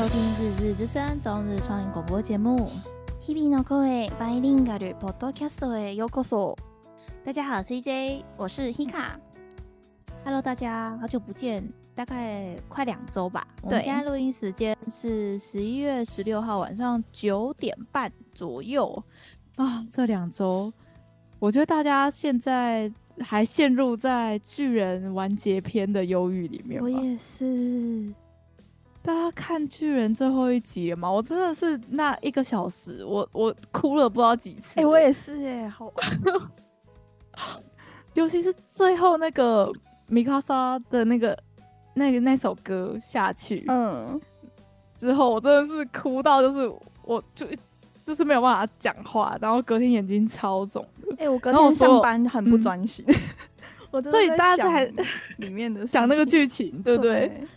收听《日日之声》中日双语广播节目。日々の声バイリンガルポッドキャストへようこそ。大家好，我是 CJ，我是 Hika。Hello，大家好久不见，大概快两周吧。对，我们现在录音时间是十一月十六号晚上九点半左右啊。这两周，我觉得大家现在还陷入在巨人完结篇的忧郁里面。我也是。 大家看巨人最后一集了吗？我真的是那一个小时，我我哭了不知道几次。哎、欸，我也是哎，好，尤其是最后那个米卡莎的那个那个那首歌下去，嗯，之后我真的是哭到就是我就就是没有办法讲话，然后隔天眼睛超肿。哎、欸，我隔天上班很不专心，嗯、我所以大家才里面的 想那个剧情，对不对？对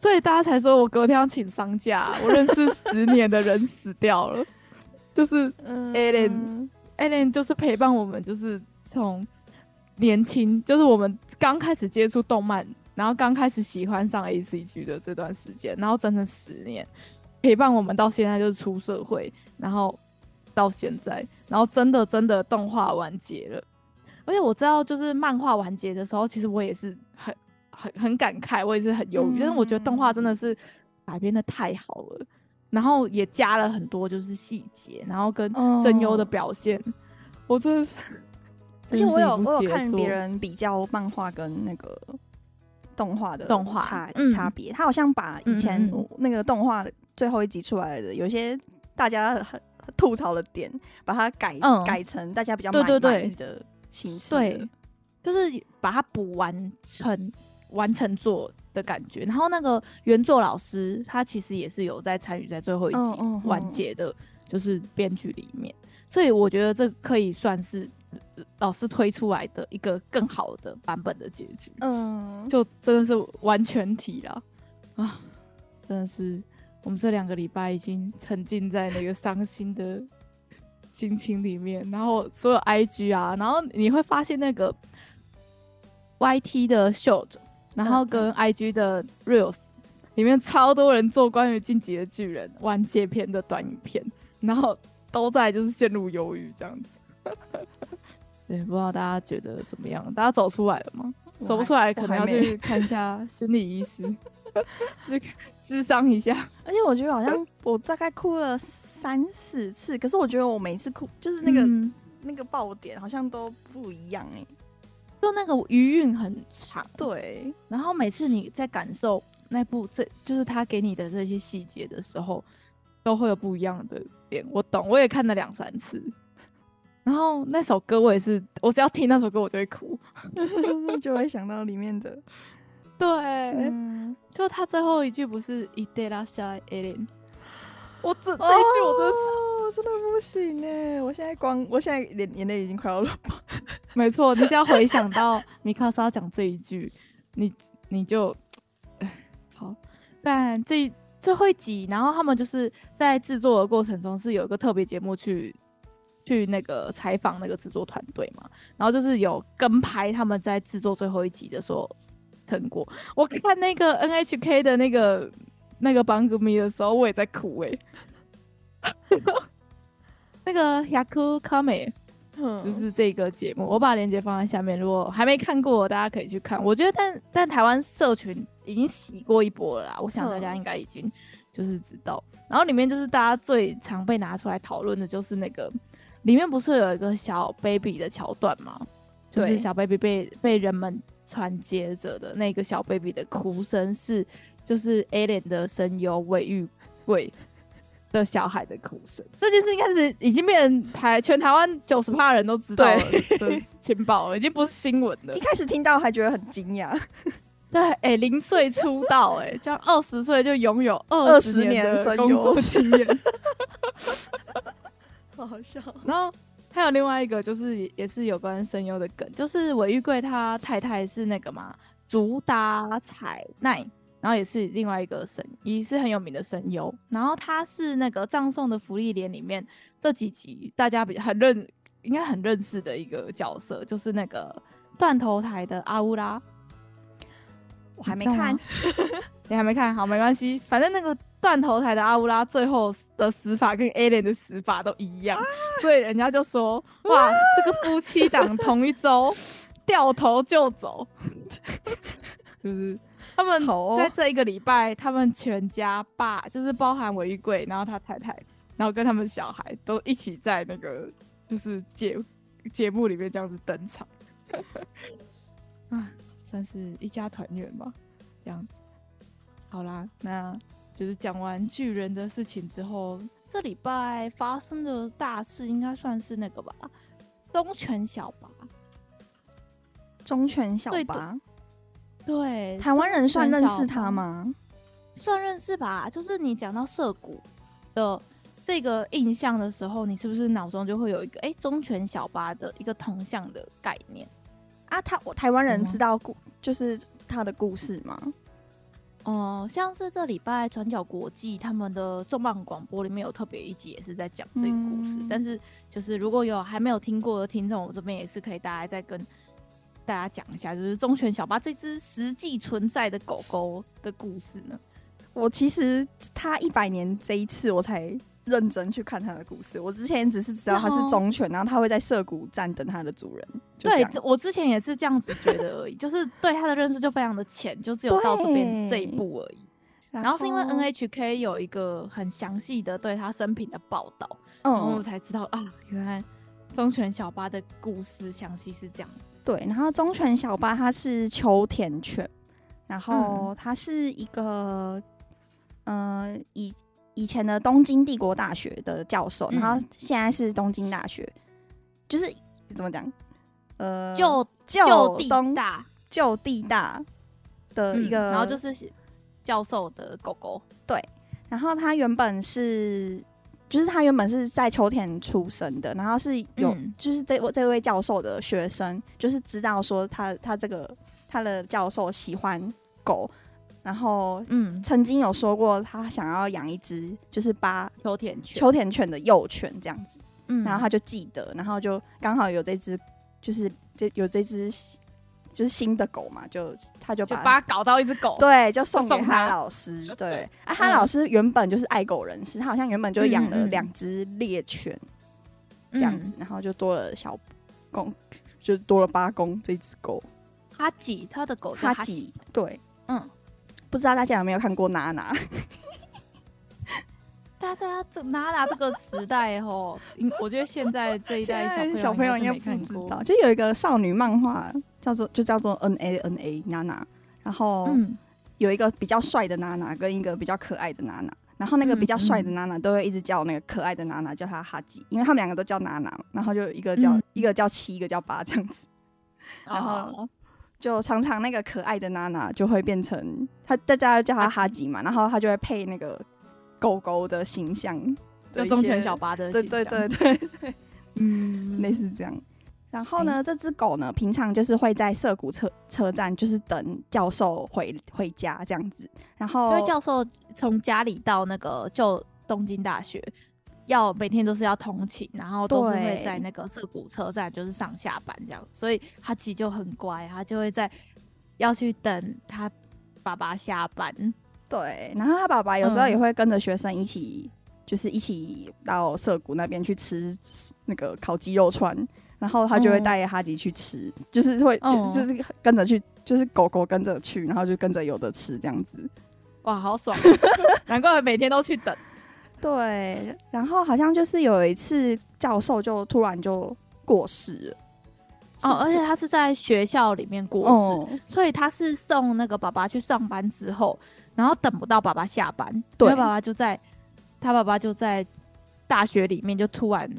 所以大家才说我隔天要请丧假。我认识十年的人死掉了，就是 Ellen，Ellen 就是陪伴我们，就是从年轻，就是我们刚开始接触动漫，然后刚开始喜欢上 ACG 的这段时间，然后整整十年陪伴我们到现在，就是出社会，然后到现在，然后真的真的动画完结了。而且我知道，就是漫画完结的时候，其实我也是很。很很感慨，我也是很忧郁，但是我觉得动画真的是改编的太好了，然后也加了很多就是细节，然后跟声优的表现，哦、我真的是，而且我有我有看别人比较漫画跟那个动画的动画差差别，他好像把以前那个动画最后一集出来的有些大家很吐槽的点，把它改、嗯、改成大家比较满意的形式，对，就是把它补完成。完成作的感觉，然后那个原作老师他其实也是有在参与在最后一集完结的，就是编剧里面，所以我觉得这可以算是老师推出来的一个更好的版本的结局。嗯，就真的是完全体了啊！真的是我们这两个礼拜已经沉浸在那个伤心的心情里面，然后所有 IG 啊，然后你会发现那个 YT 的 short。然后跟 IG 的 Reels 里面超多人做关于《进击的巨人》完结篇的短影片，然后都在就是陷入忧郁这样子。对，不知道大家觉得怎么样？大家走出来了吗？走不出来，可能要去看一下心理医师，去智商一下。而且我觉得好像我大概哭了三四次，可是我觉得我每次哭就是那个、嗯、那个爆点好像都不一样哎、欸。就那个余韵很长，对。然后每次你在感受那部这就是他给你的这些细节的时候，都会有不一样的点。我懂，我也看了两三次。然后那首歌我也是，我只要听那首歌我就会哭，就会想到里面的。对，嗯、就他最后一句不是「いってらっしゃいエレン」，我这这一句我真的、哦、 真的不行哎！我现在光，我现在眼眼泪已经快要了。没错，你只要回想到米卡莎讲这一句，你你就好。但这最后一集，然后他们就是在制作的过程中是有一个特别节目去去那个采访那个制作团队嘛，然后就是有跟拍他们在制作最后一集的时候成果。我看那个 NHK 的那个那个番组的时候，我也在哭哎、欸。那个 Yaku Kame。就是这个节目，我把链接放在下面。如果还没看过，大家可以去看。我觉得但，但但台湾社群已经洗过一波了啦。我想大家应该已经就是知道。然后里面就是大家最常被拿出来讨论的，就是那个里面不是有一个小 baby 的桥段吗？就是小 baby 被被人们传接着的那个小 baby 的哭声，是就是 Eren 的声优尾玉贵。的小孩的哭声，这件事应该是已经变成台全台湾九十趴人都知道了的情报了，已经不是新闻了。一开始听到还觉得很惊讶，对，哎、欸，零岁出道、欸，哎，这样 二十岁就拥有二十年的工作经验，好好笑。然后还有另外一个，就是也是有关声优的梗，就是尾玉贵他太太是那个嘛，竹达彩奈。然后也是另外一个声，也是很有名的声优。然后他是那个《葬送的福利莲》里面这几集大家比较很认，应该很认识的一个角色，就是那个断头台的阿乌拉。我 还没看，你还没看好没关系，反正那个断头台的阿乌拉最后的死法跟 A 莲的死法都一样，啊、所以人家就说：哇，啊、这个夫妻档同一周 掉头就走，就 是他们在这一个礼拜，他们全家爸就是包含我玉贵，然后他太太，然后跟他们小孩都一起在那个就是节节目里面这样子登场，啊，算是一家团圆吧，这样子。好啦，那。就是讲完巨人的事情之后，这礼拜发生的大事应该算是那个吧，忠犬小八。忠犬小八，对，台湾人算认识他吗？算认识吧。就是你讲到涩谷的这个印象的时候，你是不是脑中就会有一个哎，忠犬小八的一个铜像的概念啊？他我台湾人知道故，就是他的故事吗？哦、呃，像是这礼拜转角国际他们的重磅广播里面有特别一集，也是在讲这个故事。嗯、但是，就是如果有还没有听过的听众，我这边也是可以大家再跟大家讲一下，就是忠犬小八这只实际存在的狗狗的故事呢。我其实他一百年这一次我才。认真去看它的故事。我之前只是知道它是忠犬，然后它会在涩谷站等它的主人。对，我之前也是这样子觉得而已，就是对它的认识就非常的浅，就只有到这边这一步而已。然后是因为 NHK 有一个很详细的对他生平的报道，嗯，然后我才知道啊，原来忠犬小八的故事详细是这样。对，然后忠犬小八它是秋田犬，然后它是一个，嗯、呃，以。以前的东京帝国大学的教授，嗯、然后现在是东京大学，就是怎么讲？呃，就就地大，就地大的一个、嗯，然后就是教授的狗狗。对，然后它原本是，就是他原本是在秋田出生的，然后是有，嗯、就是这位这位教授的学生，就是知道说他他这个他的教授喜欢狗。然后，嗯，曾经有说过他想要养一只，就是八秋田犬、秋田犬的幼犬这样子。嗯，然后他就记得，然后就刚好有这只，就是这有这只，就是新的狗嘛，就他就把他搞到一只狗，对，就送给他老师。对，啊，他老师原本就是爱狗人士，他好像原本就养了两只猎犬，这样子，然后就多了小公，就多了八公这只狗。哈吉，他的狗哈吉，对，嗯。不知道大家有没有看过娜娜？大家这娜娜这个时代哦，我觉得现在这一代小朋友应该不知道。就有一个少女漫画，叫做就叫做 N A N A 娜娜，然后有一个比较帅的娜娜跟一个比较可爱的娜娜，然后那个比较帅的娜娜都会一直叫那个可爱的娜娜叫她哈吉，因为他们两个都叫娜娜，然后就一个叫一个叫七，一个叫八这样子，然后。就常常那个可爱的娜娜就会变成他，大家叫他哈吉嘛，然后他就会配那个狗狗的形象，就忠犬小八的，对对对对对，嗯，类似这样。然后呢，欸、这只狗呢，平常就是会在涩谷车车站，就是等教授回回家这样子。然后，因为教授从家里到那个就东京大学。要每天都是要通勤，然后都是会在那个涩谷车站，就是上下班这样，所以他其实就很乖，他就会在要去等他爸爸下班。对，然后他爸爸有时候也会跟着学生一起，嗯、就是一起到涩谷那边去吃那个烤鸡肉串，然后他就会带哈吉去吃，嗯、就是会就就是跟着去，就是狗狗跟着去，然后就跟着有的吃这样子。哇，好爽！难怪每天都去等。对，然后好像就是有一次教授就突然就过世了，哦，而且他是在学校里面过世，哦、所以他是送那个爸爸去上班之后，然后等不到爸爸下班，对，因为爸爸就在他爸爸就在大学里面就突然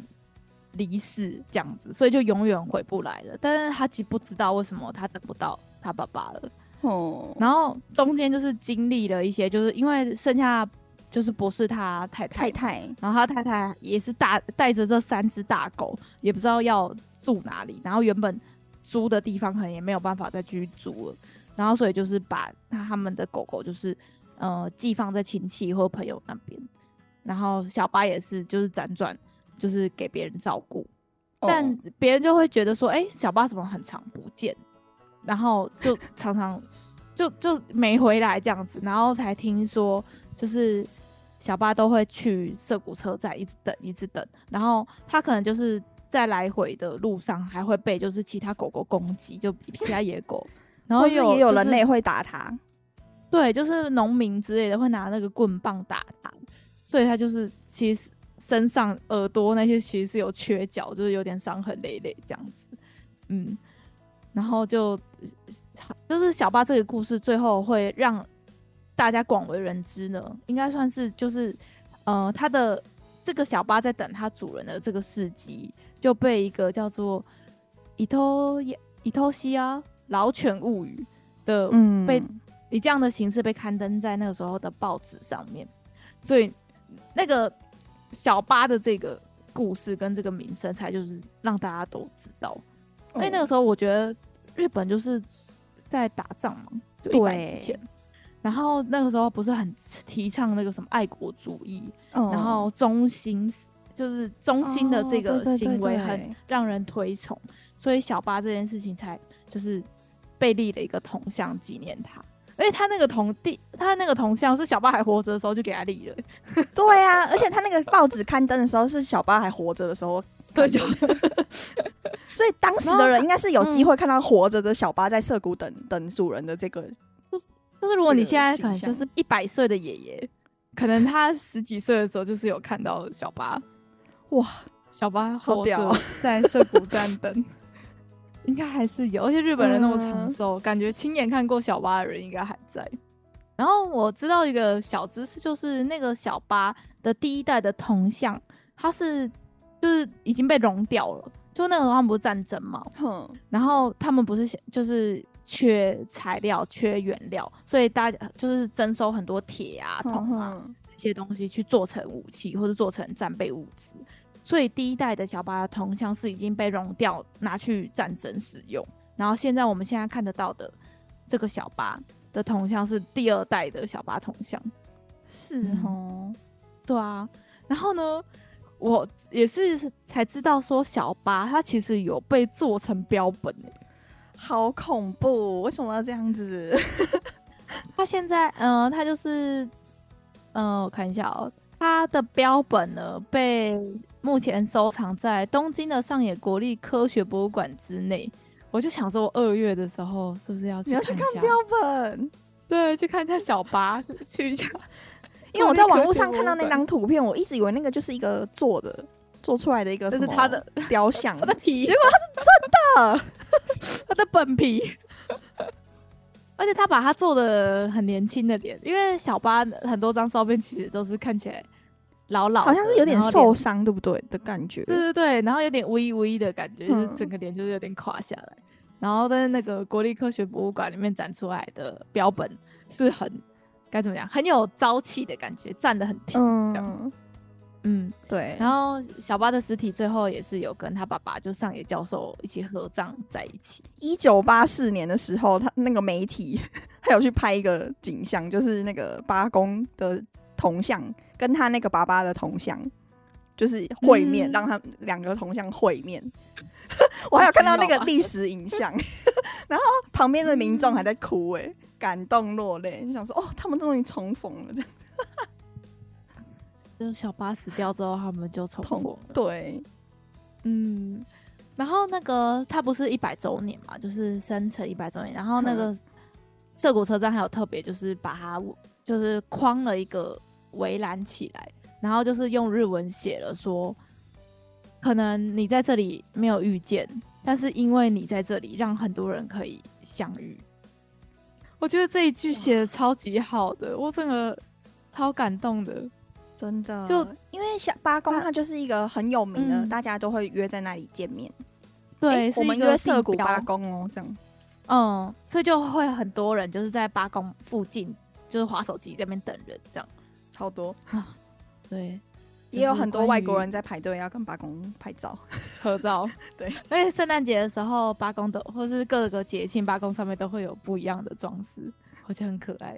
离世这样子，所以就永远回不来了。但是他其实不知道为什么他等不到他爸爸了，哦，然后中间就是经历了一些，就是因为剩下。就是博士他太太，太太，然后他太太也是大带着这三只大狗，也不知道要住哪里，然后原本租的地方可能也没有办法再继续租了，然后所以就是把他们的狗狗就是呃寄放在亲戚或朋友那边，然后小八也是就是辗转就是给别人照顾，但别人就会觉得说，哎、欸，小巴怎么很常不见，然后就常常就就没回来这样子，然后才听说就是。小巴都会去涩谷车站一直等，一直等，然后他可能就是在来回的路上还会被就是其他狗狗攻击，就其他野狗，然后有、也有人类会打他，对，就是农民之类的会拿那个棍棒打他，所以他就是其实身上耳朵那些其实是有缺角，就是有点伤痕累累这样子，嗯。然后就就是小巴这个故事最后会让大家广为人知呢，应该算是就是呃，他的这个小巴在等他主人的这个事迹就被一个叫做伊托伊托西啊老犬物语的被以这样的形式被刊登在那个时候的报纸上面，所以那个小八的这个故事跟这个名声才就是让大家都知道。因为那个时候，我觉得日本就是在打仗嘛，就一百年前。然后那个时候不是很提倡那个什么爱国主义，然后忠心，就是忠心的这个行为很让人推崇，所以小八这件事情才就是被立了一个铜像纪念他。而且他那个铜地，他那个铜像是小八还活着的时候就给他立了。对啊，而且他那个报纸刊登的时候是小八还活着的时候。对，所以当时的人应该是有机会看到活着的小八在涩谷等等主人的这个，就是就是如果你现在可能就是一百岁的爷爷，可能他十几岁的时候就是有看到小八，哇，小八活着在涩谷站等，应该还是有，而且日本人那么长寿，感觉亲眼看过小巴的人应该还在。然后我知道一个小知识，就是那个小巴的第一代的铜像，它是。就是已经被熔掉了，就那个时候他们不是战争嘛，嗯，然后他们不是就是缺材料、缺原料，所以大家就是征收很多铁啊、铜啊这些东西去做成武器或者做成战备物资，所以第一代的小巴的铜像是已经被熔掉，拿去战争使用。然后现在我们现在看得到的这个小巴的铜像是第二代的小巴铜像，是哦、嗯，对啊，然后呢？我也是才知道说小巴它其实有被做成标本诶，好恐怖！为什么要这样子？他现在嗯、呃，他就是嗯、呃，我看一下哦，他的标本呢被目前收藏在东京的上野国立科学博物馆之内。我就想说，我二月的时候是不是要去？你要去看标本？对，去看一下小巴，去去一下。因为我在 网络上看到那张图片，我一直以为那个就是一个做的、做出来的一个什么他的雕像，他的皮，结果他是真的，他的本皮，而且他把他做的很年轻的脸，因为小巴很多张照片其实都是看起来老老，好像是有点受伤，对不对的感觉？对对对，然后有点微微的感觉，就是整个脸就是有点垮下来。然后在那个国立科学博物馆里面展出来的标本是很。该怎么讲？很有朝气的感觉，站得很挺，这样。嗯，嗯对。然后小巴的尸体最后也是有跟他爸爸，就上野教授一起合葬在一起。一九八四年的时候，他那个媒体 还有去拍一个景象，就是那个八公的铜像跟他那个爸爸的铜像，就是会面，嗯、让他两个铜像会面。我还有看到那个历史影像，然后旁边的民众还在哭、欸，哎、嗯，感动落泪。你想说，哦，他们终于重逢了，这样。就小巴死掉之后，他们就重逢了。对，嗯。然后那个他不是一百周年嘛，就是生辰一百周年。然后那个涩谷车站还有特别，就是把它就是框了一个围栏起来，然后就是用日文写了说。可能你在这里没有遇见，但是因为你在这里，让很多人可以相遇。我觉得这一句写的超级好的，我整个超感动的，真的。就因为小八公，它就是一个很有名的，嗯、大家都会约在那里见面。对，我们约涩谷八公哦，这样。嗯，所以就会很多人就是在八公附近，就是划手机这边等人，这样超多。对。也有很多外国人在排队要跟八公拍照合照，对。而且圣诞节的时候，八公的或是各个节庆，八公上面都会有不一样的装饰，而且很可爱。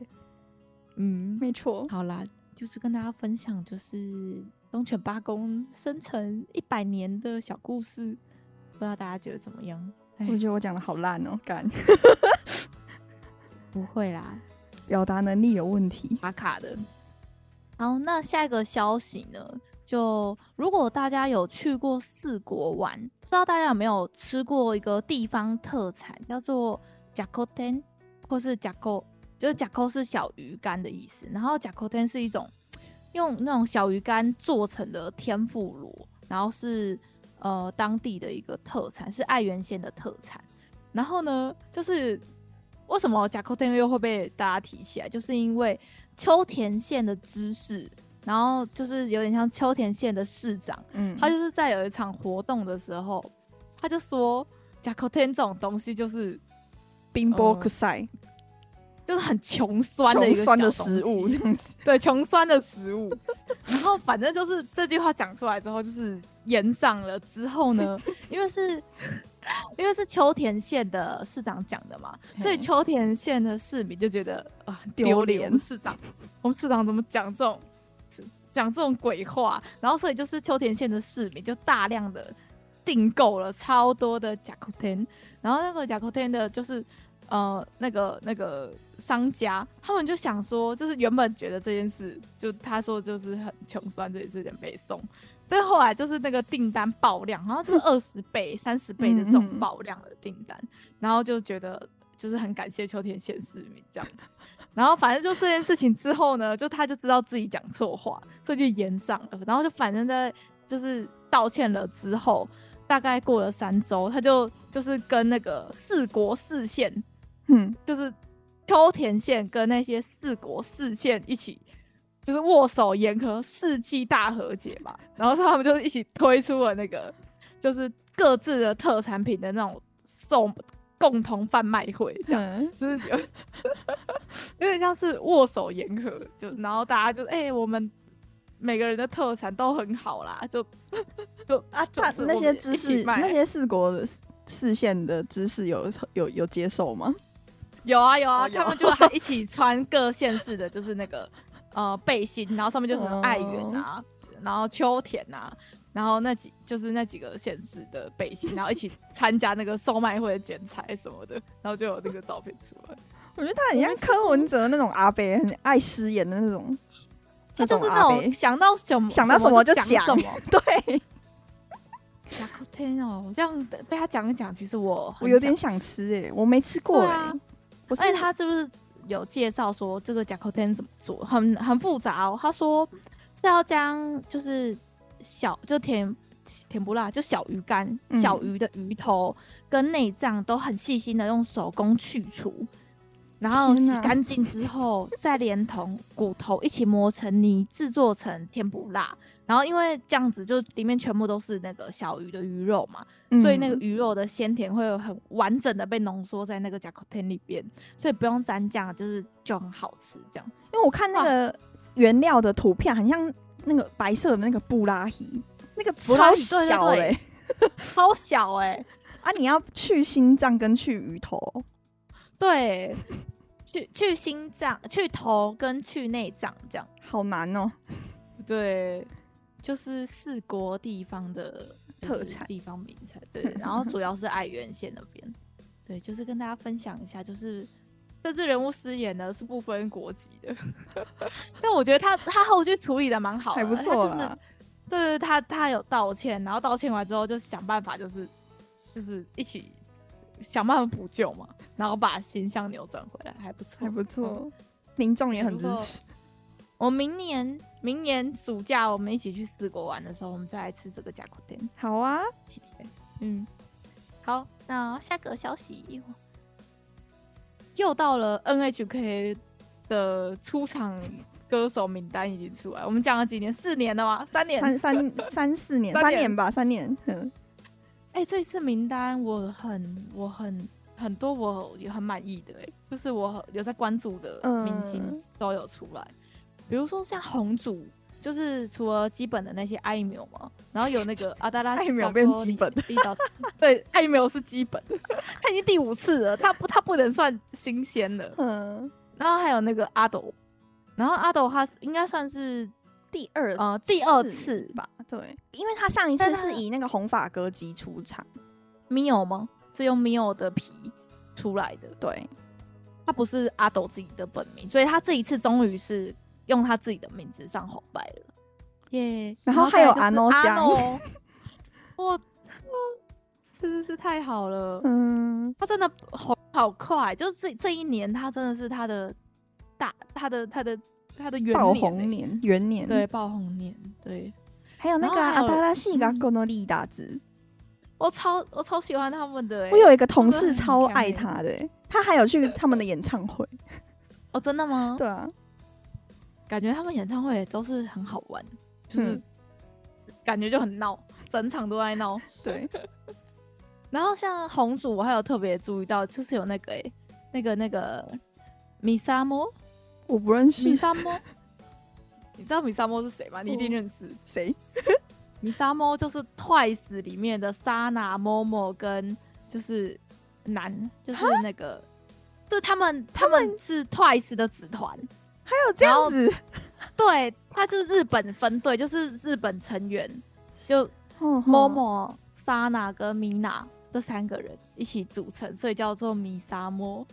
嗯，没错。好啦，就是跟大家分享，就是东犬八公生辰一百年的小故事，不知道大家觉得怎么样？我觉得我讲的好烂哦、喔，干。不会啦，表达能力有问题，卡卡的。好，那下一个消息呢？就如果大家有去过四国玩，不知道大家有没有吃过一个地方特产，叫做呷古天，或是甲壳，就是甲壳是小鱼干的意思，然后呷古天是一种用那种小鱼干做成的天妇罗，然后是呃当地的一个特产，是爱媛县的特产。然后呢，就是为什么呷古天又会被大家提起来，就是因为秋田县的知事。然后就是有点像秋田县的市长，嗯，他就是在有一场活动的时候，他就说呷古天这种东西就是贫乏くさい，就是很穷酸的一个穷酸的食物这样子，对，穷酸的食物。然后反正就是这句话讲出来之后，就是炎上了之后呢，因为是 因为是秋田县的市长讲的嘛，所以秋田县的市民就觉得啊丢脸，市长，我们市长怎么讲这种？讲这种鬼话，然后所以就是秋田县的市民就大量的订购了超多的呷古天，然后那个呷古天的就是呃那个那个商家，他们就想说，就是原本觉得这件事就他说就是很穷酸，这件事情没送，但是后来就是那个订单爆量，然后就是二十倍、三十倍的这种爆量的订单，然后就觉得就是很感谢秋田县市民这样。然后反正就这件事情之后呢，就他就知道自己讲错话，所以就延上了。然后就反正在就是道歉了之后，大概过了三周，他就就是跟那个四国四县，嗯，就是秋田县跟那些四国四县一起，就是握手言和，世纪大和解嘛。然后他们就一起推出了那个，就是各自的特产品的那种送。共同贩卖会这样，嗯、就是有 有点像是握手言和，就然后大家就哎、欸，我们每个人的特产都很好啦，就就啊，他那些知识，那些四国四县的知识有有有接受吗？有啊有啊，他们就还一起穿各县市的，就是那个呃背心，然后上面就是爱媛啊，嗯、然后秋田啊。然后那几就是那几个县市的背心，然后一起参加那个售卖会的剪裁什么的，然后就有那个照片出来。我觉得他很像柯文哲那种阿伯，很爱失言的那种。他就是那种想到什么想到什么就讲什么。对。天哦，这样被他讲一讲，其实我我有点想吃哎，我没吃过哎。而且他是不是有介绍说这个甲壳天怎么做？很很复杂哦。他说是要将就是。小就甜甜不辣，就小鱼干、嗯、小鱼的鱼头跟内脏都很细心的用手工去除，然后洗干净之后，再连同骨头一起磨成泥，制作成甜不辣。然后因为这样子，就里面全部都是那个小鱼的鱼肉嘛，嗯、所以那个鱼肉的鲜甜会有很完整的被浓缩在那个甲壳天里边，所以不用沾酱，就是就很好吃这样。因为我看那个原料的图片，很像。那个白色的那个布拉提，那个超小哎、欸，超小哎、欸！啊，你要去心脏跟去鱼头，对，去去心脏、去头跟去内脏，这样好难哦。对，就是四国地方的特产、地方名菜。对，然后主要是爱媛县那边。对，就是跟大家分享一下，就是。这次人物失言呢，是不分国籍的，但我觉得他他后续处理的蛮好的，还不错。就是对对，他他有道歉，然后道歉完之后就想办法，就是就是一起想办法补救嘛，然后把形象扭转回来，还不错，还不错。嗯、民众也很支持。我明年明年暑假我们一起去四国玩的时候，我们再来吃这个呷古天。好啊，嗯，好，那下个消息。又到了 NHK 的出场歌手名单已经出来，我们讲了几年？四年了吗？三年？三三三四年？三年吧，三年。嗯。哎、欸，这一次名单我很我很很多我也很满意的哎、欸，就是我有在关注的明星都有出来，嗯、比如说像红组。就是除了基本的那些爱缪嘛，然后有那个 阿达拉爱缪变基本的，对，爱缪是基本的，他已经第五次了，他不他不能算新鲜的。嗯，然后还有那个阿斗，然后阿斗他应该算是第二呃第二次吧，对，因为他上一次是以那个红发歌姬出场，米欧吗？是用米欧的皮出来的，对，他不是阿斗自己的本名，所以他这一次终于是。用他自己的名字上红白了，耶！然后还有阿诺酱，哇，真的是太好了，嗯，他真的红好快，就是这这一年他真的是他的大他的他的他的元爆红年元年，对爆红年，对，还有那个阿达拉西嘎戈诺利达子。我超我超喜欢他们的、欸，我有一个同事超爱他的、欸，他还有去他们的演唱会。哦，真的吗？对啊，感觉他们演唱会都是很好玩，就是、嗯、感觉就很闹，整场都在闹。对。然后像红组，我还有特别注意到，就是有那个、欸、那个那个米萨摩，我不认识米萨摩。你知道米萨摩是谁吗？你一定认识谁？米萨摩就是 Twice 里面的 Sana、Momo 跟就是男，就是那个，就是他们他们是 Twice 的子团，还有这样子，对，他是日本分队，就是日本成员，就 Momo、Sana 跟 Mina 这三个人一起组成，所以叫做米萨摩。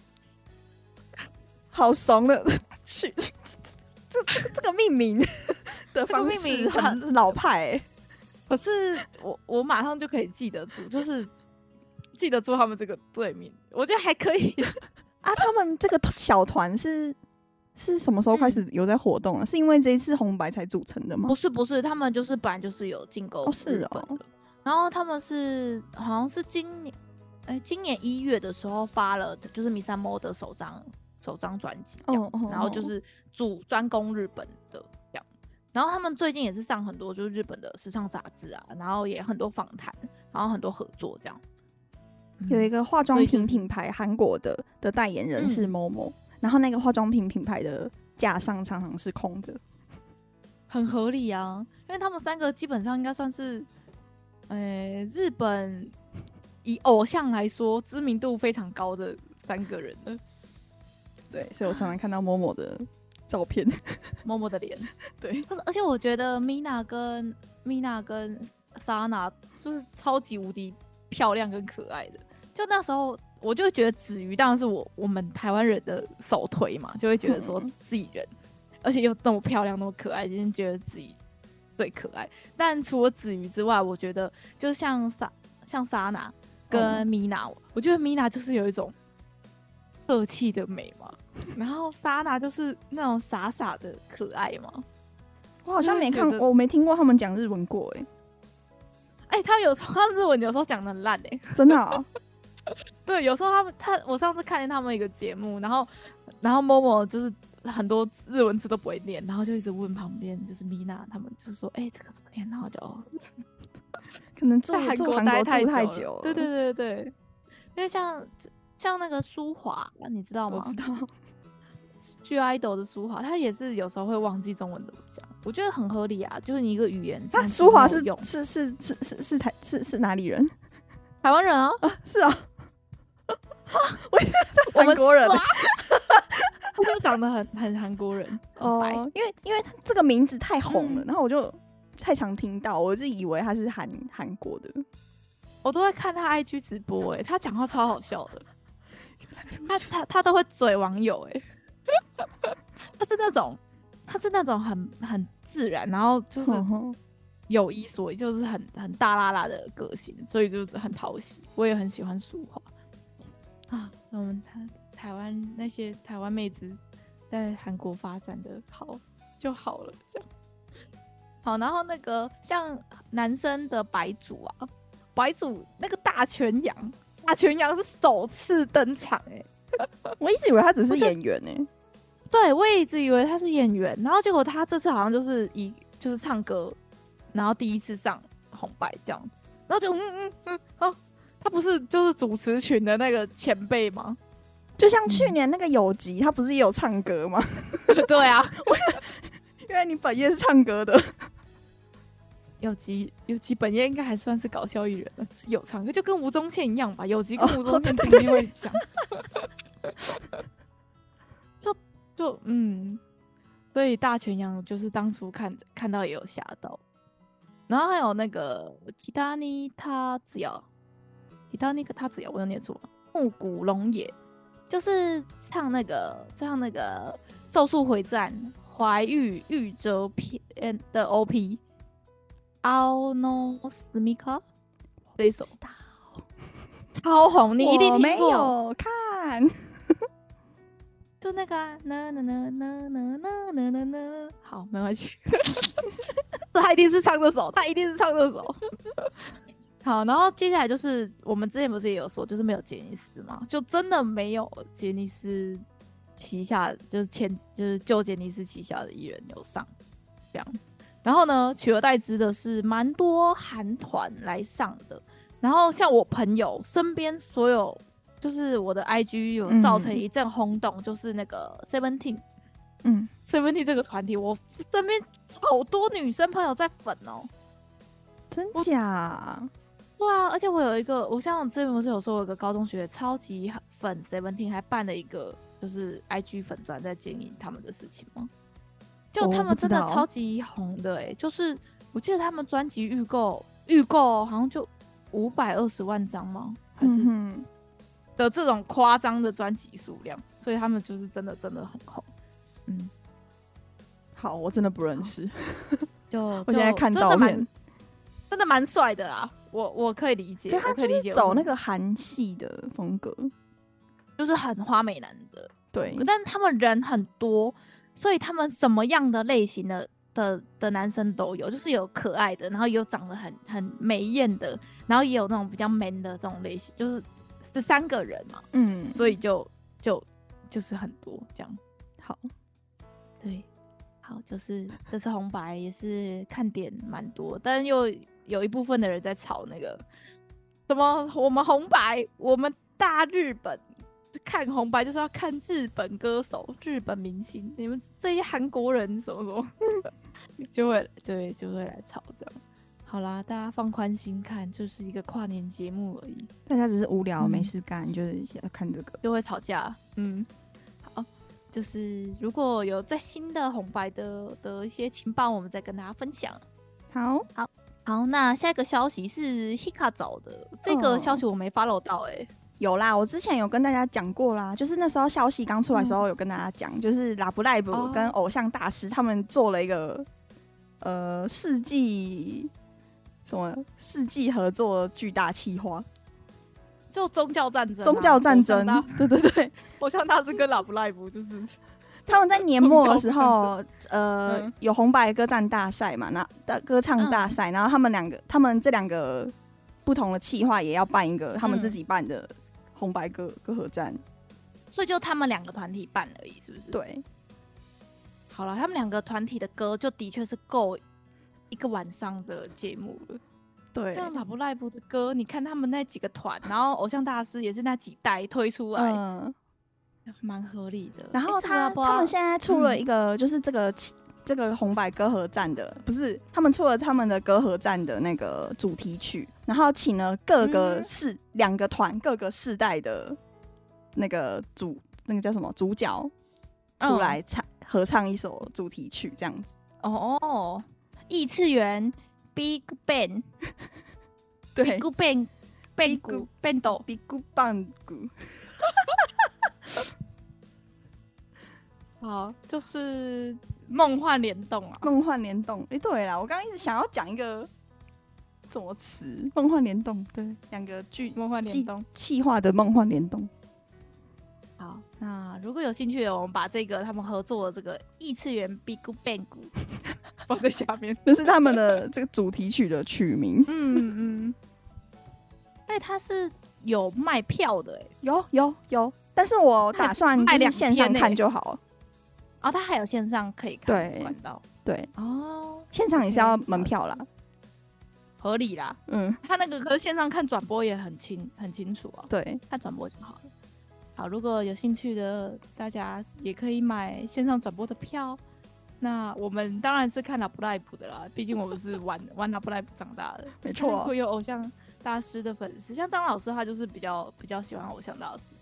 好怂的去，这这个这个命名的方式很老派、欸。可是我我马上就可以记得住，就是记得住他们这个队名，我觉得还可以 啊。他们这个小团是是什么时候开始有在活动啊？嗯、是因为这一次红白才组成的吗？不是不是，他们就是本来就是有进购哦，是哦。然后他们是好像是今年哎、欸，今年一月的时候发了，就是 MISAMO 的首张首张专辑这样子，哦哦哦，然后就是主专攻日本的这样。然后他们最近也是上很多就是日本的时尚杂志啊，然后也很多访谈，然后很多合作这样。有一个化妆品品牌韩国的的代言人是 Momo，嗯，然后那个化妆品品牌的架上常常是空的，很合理啊，因为他们三个基本上应该算是，呃，日本以偶像来说知名度非常高的三个人了。对，所以我常常看到 Momo 的。照片，某某的脸，对。而且我觉得 Mina 跟 Mina 跟 Sana 就是超级无敌漂亮跟可爱的。就那时候，我就觉得子瑜当然是我我们台湾人的首推嘛，就会觉得说自己人，而且又那么漂亮那么可爱，今天觉得自己最可爱。但除了子瑜之外，我觉得就像 Sa 像 Sana 跟 Mina，我觉得 Mina 就是有一种客气的美嘛。然后莎娜就是那种傻傻的可爱嘛，我好像没看，我没听过他们讲日文过哎、欸，哎、欸，他们有时候他们日文有时候讲的很烂哎、欸，真的啊？对，有时候他们他我上次看见他们一个节目，然后然后 Momo 就是很多日文字都不会念，然后就一直问旁边就是 Mina 他们就是说哎、欸、这个怎么念？然后就 可能 在韩国待太太久了，对对对对，因为像像那个舒华，你知道吗？我知道。G idol 的舒华，他也是有时候会忘记中文怎么讲，我觉得很合理啊。就是你一个语言，那舒华是是是是是是台是是哪里人？台湾人啊，啊，是啊。我韩国人，他是不是长得很很韩国人？哦，因为因为他这个名字太红了，嗯、然后我就太常听到，我就以为他是韩韩国的。我都会看他 IG 直播、欸，哎，他讲话超好笑的，他他他都会嘴网友、欸，哎。他是那种，他是那种很很自然，然后就是有一说一，就是很很大拉拉的个性，所以就是很讨喜。我也很喜欢舒华啊，我们台台湾那些台湾妹子在韩国发展的好就好了，这样好。然后那个像男生的白组啊，白组那个大泉洋，大泉洋是首次登场哎、欸。我一直以为他只是演员呢、欸，对，我也一直以为他是演员，然后结果他这次好像就是以就是唱歌，然后第一次上红白这样子，然后就嗯嗯嗯，哦，他不是就是主持群的那个前辈吗？就像去年那个有吉，他不是也有唱歌吗？对啊，因为你本业是唱歌的，有吉有吉本业应该还算是搞笑艺人，是有唱歌，就跟吴宗宪一样吧？有吉跟吴宗宪肯定会讲。就就嗯，所以大泉洋就是当初看看到也有吓到，然后还有那个吉他尼他子瑶，吉他尼他子瑶，我有念错吗？木谷龙也，就是唱那个唱那个《咒术回战》怀玉玉折篇的 OP。奥诺斯米卡，这一首超红，你一定没有看，就那个啊，呢呢呢呢呢呢呢呢，好，没关系。他一定是唱这首，他一定是唱这首。好，然后接下来就是我们之前不是也有说，就是没有杰尼斯嘛，就真的没有杰尼斯旗下，就是前就是旧杰尼斯旗下的艺人有上这样。然后呢，取而代之的是蛮多韩团来上的。然后像我朋友身边所有，就是我的 IG 有造成一阵轰动，嗯、就是那个 Seventeen，嗯，Seventeen 这个团体，我身边好多女生朋友在粉哦，真假？对啊，而且我有一个，我像我这边不是有说，我有个高中学超级粉 Seventeen，还办了一个就是 IG 粉专在经营他们的事情吗？就他们真的超级红的哎、欸，就是我记得他们专辑预购预购好像就五百二十万张吗？还是的这种夸张的专辑数量，所以他们就是真的真的很红。嗯，好，我真的不认识。就 我现在看照片，真的蛮帅的啦。我我可以理解，我可以理解走那个韩系的风格，就是很花美男的。对，但他们人很多。所以他们什么样的类型的的的男生都有，就是有可爱的，然后也有长得很很美艳的，然后也有那种比较 man 的这种类型，就是这三个人嘛，嗯，所以就就就是很多这样。好，对，好，就是这次红白也是看点蛮多，但又有一部分的人在吵那个什么，我们红白，我们大日本。看红白就是要看日本歌手、日本明星，你们这些韩国人什么什么，就会对就会来吵这样。好啦，大家放宽心看，就是一个跨年节目而已。大家只是无聊、嗯、没事干，就是想要看这个，就会吵架。嗯，好，就是如果有在新的红白的的一些情报，我们再跟大家分享。好好好，那下一个消息是 Hika 找的，这个消息我没 follow 到哎、欸。有啦，我之前有跟大家讲过啦，就是那时候消息刚出来的时候，有跟大家讲，嗯、就是 Love Live 跟偶像大师他们做了一个呃世纪什么世纪合作巨大企划，就宗教战争、啊，宗教战争，对对对，偶像大师跟 Love Live 就是他们在年末的时候，呃，嗯、有红白歌战大赛嘛，那的歌唱大赛，嗯、然后他们两个，他们这两个不同的企划也要办一个他们自己办的。红白歌歌合战，所以就他们两个团体办而已，是不是？对。好了，他们两个团体的歌就的确是够一个晚上的节目了。对。像 Love Live 的歌，你看他们那几个团，然后偶像大师也是那几代推出来，嗯，蛮合理的。然后他、欸、他们现在出了一个，就是这个。这个红白歌合战的不是他们出了他们的歌合战的那个主题曲，然后请了各个世两、嗯、个团各个世代的那个主那个叫什么主角出来唱、嗯、合唱一首主题曲这样子。哦，异次元 Big Bang 对。Big Bang Big Bang Big Bang 好，就是。梦幻联动啊！梦幻联动，哎、欸，对了，我刚刚一直想要讲一个什么词？梦幻联动，对，两个剧梦幻联动，气化的梦幻联动。好，那如果有兴趣的，我们把这个他们合作的这个异次元 Big Bang 放在下面，这是他们的这个主题曲的曲名。嗯嗯，哎，他是有卖票的、欸，哎，有有有，但是我打算就是线上看就好了。哦，他还有线上可以看管道，对哦，线上也是要门票啦，合理啦，嗯，他那个可是线上看转播也很清很清楚啊，对，看转播就好了。好，如果有兴趣的，大家也可以买线上转播的票。那我们当然是看 Love Live 的啦，毕竟我们是玩玩 Love Live 长大的，没错。会有偶像大师的粉丝，像张老师，他就是比较比较喜欢偶像大师。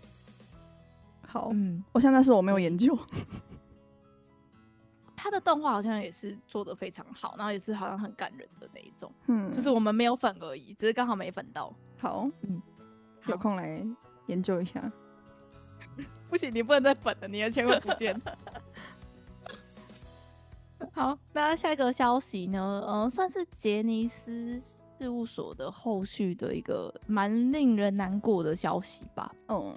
好，嗯，偶像大师我没有研究。他的动画好像也是做的非常好，然后也是好像很感人的那一种，嗯，就是我们没有粉而已，只是刚好没粉到。好，嗯，有空来研究一下。不行，你不能再粉了，你的钱会不见。好，那下一个消息呢？嗯、呃，算是杰尼斯事务所的后续的一个蛮令人难过的消息吧。嗯，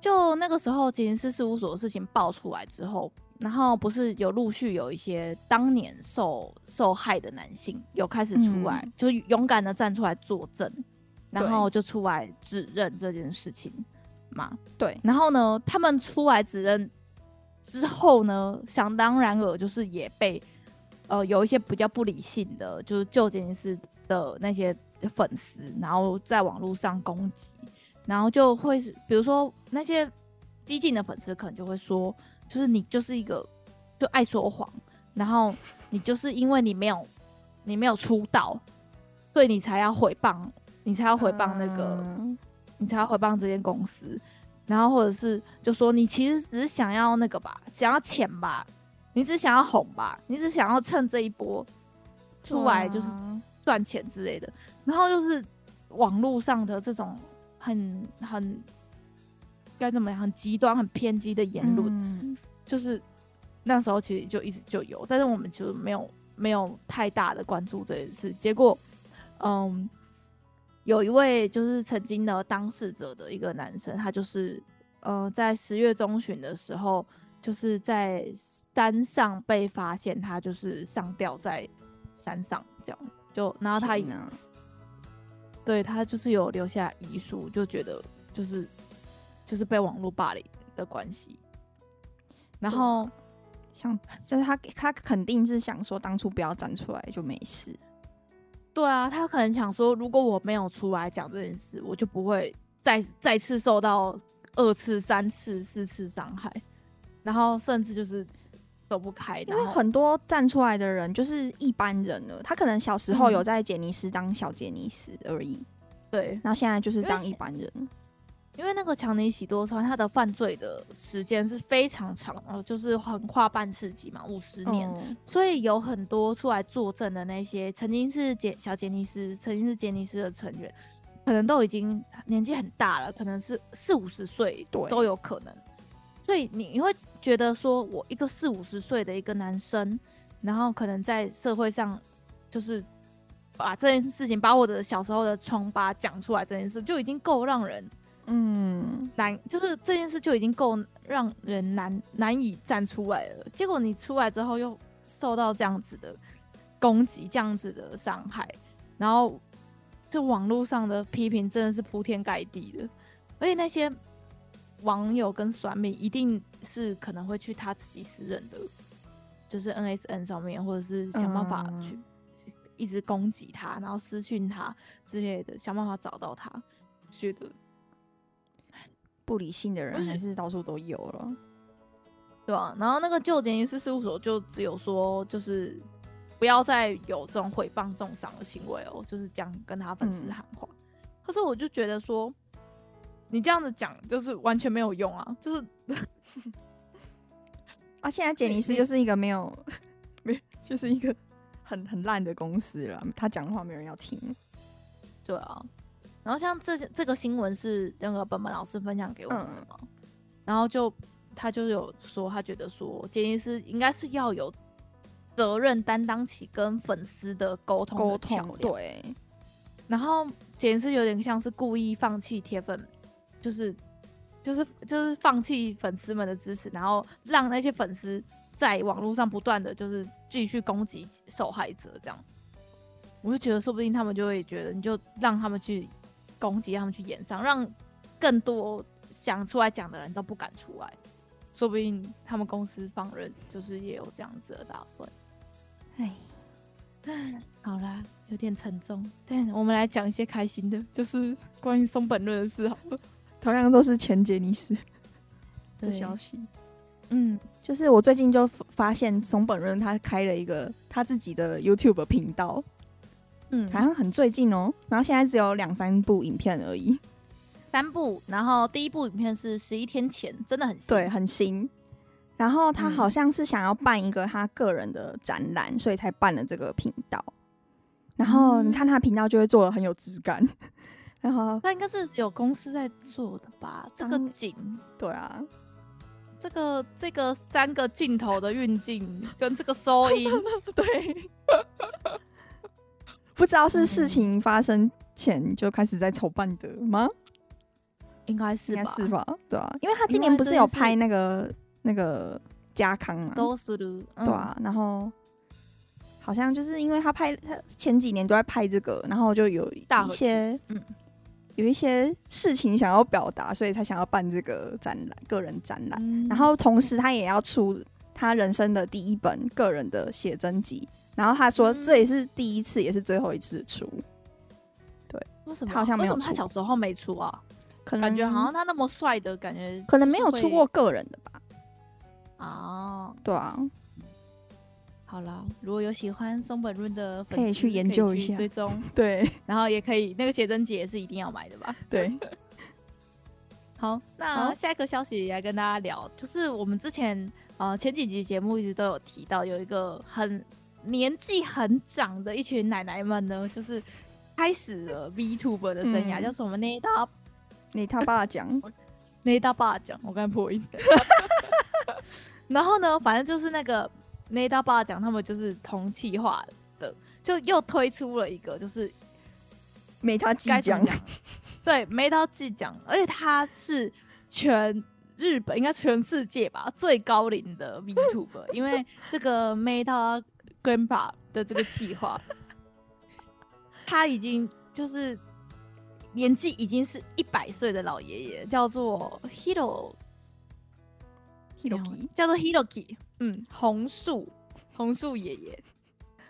就那个时候杰尼斯事务所的事情爆出来之后，然后不是有陆续有一些当年受受害的男性有开始出来，嗯、就勇敢的站出来作证，然后就出来指认这件事情嘛。对，然后呢，他们出来指认。之后呢，想当然尔就是也被，呃，有一些比较不理性的，就是旧杰尼斯的那些粉丝，然后在网络上攻击，然后就会是，比如说那些激进的粉丝可能就会说，就是你就是一个就爱说谎，然后你就是因为你没有你没有出道，所以你才要回谤，你才要回谤那个，嗯、你才要回谤这间公司。然后或者是就说你其实只是想要那个吧，想要钱吧，你只想要红吧，你只想要趁这一波出来就是赚钱之类的。然后就是网络上的这种很很该怎么样，很极端、很偏激的言论，嗯、就是那时候其实就一直就有，但是我们就没有没有太大的关注这件事。结果，嗯。有一位就是曾经的当事者的一个男生，他就是呃在十月中旬的时候，就是在山上被发现，他就是上吊在山上这样，就然后他对他就是有留下遗书，就觉得就是就是被网络霸凌的关系，然后想就是他他肯定是想说当初不要站出来就没事。对啊，他可能想说，如果我没有出来讲这件事，我就不会再再次受到二次、三次、四次伤害，然后甚至就是走不开。因为很多站出来的人就是一般人了，他可能小时候有在杰尼斯当小杰尼斯而已，嗯、对，那现在就是当一般人。因为那个强尼喜多川，他的犯罪的时间是非常长，呃，就是横跨半世纪嘛，五十年，嗯、所以有很多出来作证的那些曾经是杰小杰尼斯，曾经是杰尼斯的成员，可能都已经年纪很大了，可能是四五十岁都有可能。所以你你会觉得说，我一个四五十岁的一个男生，然后可能在社会上就是把这件事情，把我的小时候的疮疤讲出来，这件事就已经够让人。嗯，难就是这件事就已经够让人难难以站出来了。结果你出来之后又受到这样子的攻击，这样子的伤害，然后这网络上的批评真的是铺天盖地的。而且那些网友跟酸民一定是可能会去他自己私人的，就是 NSN 上面，或者是想办法去一直攻击他，然后私讯他之类的，想办法找到他，觉得。不理性的人还是到处都有了，对吧、啊？然后那个旧杰尼斯事务所就只有说，就是不要再有这种诽谤重伤的行为哦，就是这样跟他粉丝喊话。嗯、可是我就觉得说，你这样子讲就是完全没有用啊！就是 啊，现在杰尼斯就是一个没有 没，就是一个很很烂的公司了。他讲的话没人要听，对啊。然后像这这个新闻是那个本本老师分享给我们的嘛，嗯、然后就他就有说，他觉得说杰尼斯应该是要有责任担当起跟粉丝的沟通沟通，对。然后杰尼斯有点像是故意放弃铁粉，就是就是就是放弃粉丝们的支持，然后让那些粉丝在网络上不断的就是继续攻击受害者，这样。我就觉得说不定他们就会觉得，你就让他们去。攻击他们去演上，让更多想出来讲的人都不敢出来，说不定他们公司放任，就是也有这样子的打算。哎，好啦，有点沉重，但我们来讲一些开心的，就是关于松本润的事好了。同样都是前杰尼斯的消息。嗯，就是我最近就发现松本润他开了一个他自己的 YouTube 频道。嗯，好像很最近哦，然后现在只有两三部影片而已，三部。然后第一部影片是十一天前，真的很新，对，很新。然后他好像是想要办一个他个人的展览，嗯、所以才办了这个频道。然后你看他频道就会做的很有质感。然后那应该是有公司在做的吧？这个景，对啊，这个这个三个镜头的运镜跟这个收音，对，不知道是事情发生前就开始在筹办的吗？应该是，应该是吧？对啊，因为他今年不是有拍那个那个家康嘛，都是的，对啊，然后。好像就是因为他拍他前几年都在拍这个，然后就有一些嗯，有一些事情想要表达，所以才想要办这个展览，个人展览。嗯、然后同时他也要出他人生的第一本个人的写真集。然后他说这也是第一次，也是最后一次出。对，为什么他好像没有出？他小时候没出啊？可能感觉好像他那么帅的感觉，可能没有出过个人的吧？哦，对啊。好了，如果有喜欢松本润的粉，可以去研究一下，追踪 对，然后也可以那个写真集也是一定要买的吧？对。好，那下一个消息来跟大家聊，就是我们之前呃前几集节目一直都有提到，有一个很年纪很长的一群奶奶们呢，就是开始了 VTuber 的生涯，嗯、叫什么呢？他那他爸讲，那他爸讲，我刚才破音。然后呢，反正就是那个。那大爸讲他们就是同气化的，就又推出了一个，就是没他记讲，对，没他记讲，而且他是全日本应该全世界吧最高龄的 VTuber，因为这个 Meta Grandpa 的这个企划，他已经就是年纪已经是一百岁的老爷爷，叫做 Hiro。叫做 Hiroki，嗯，红树红树爷爷。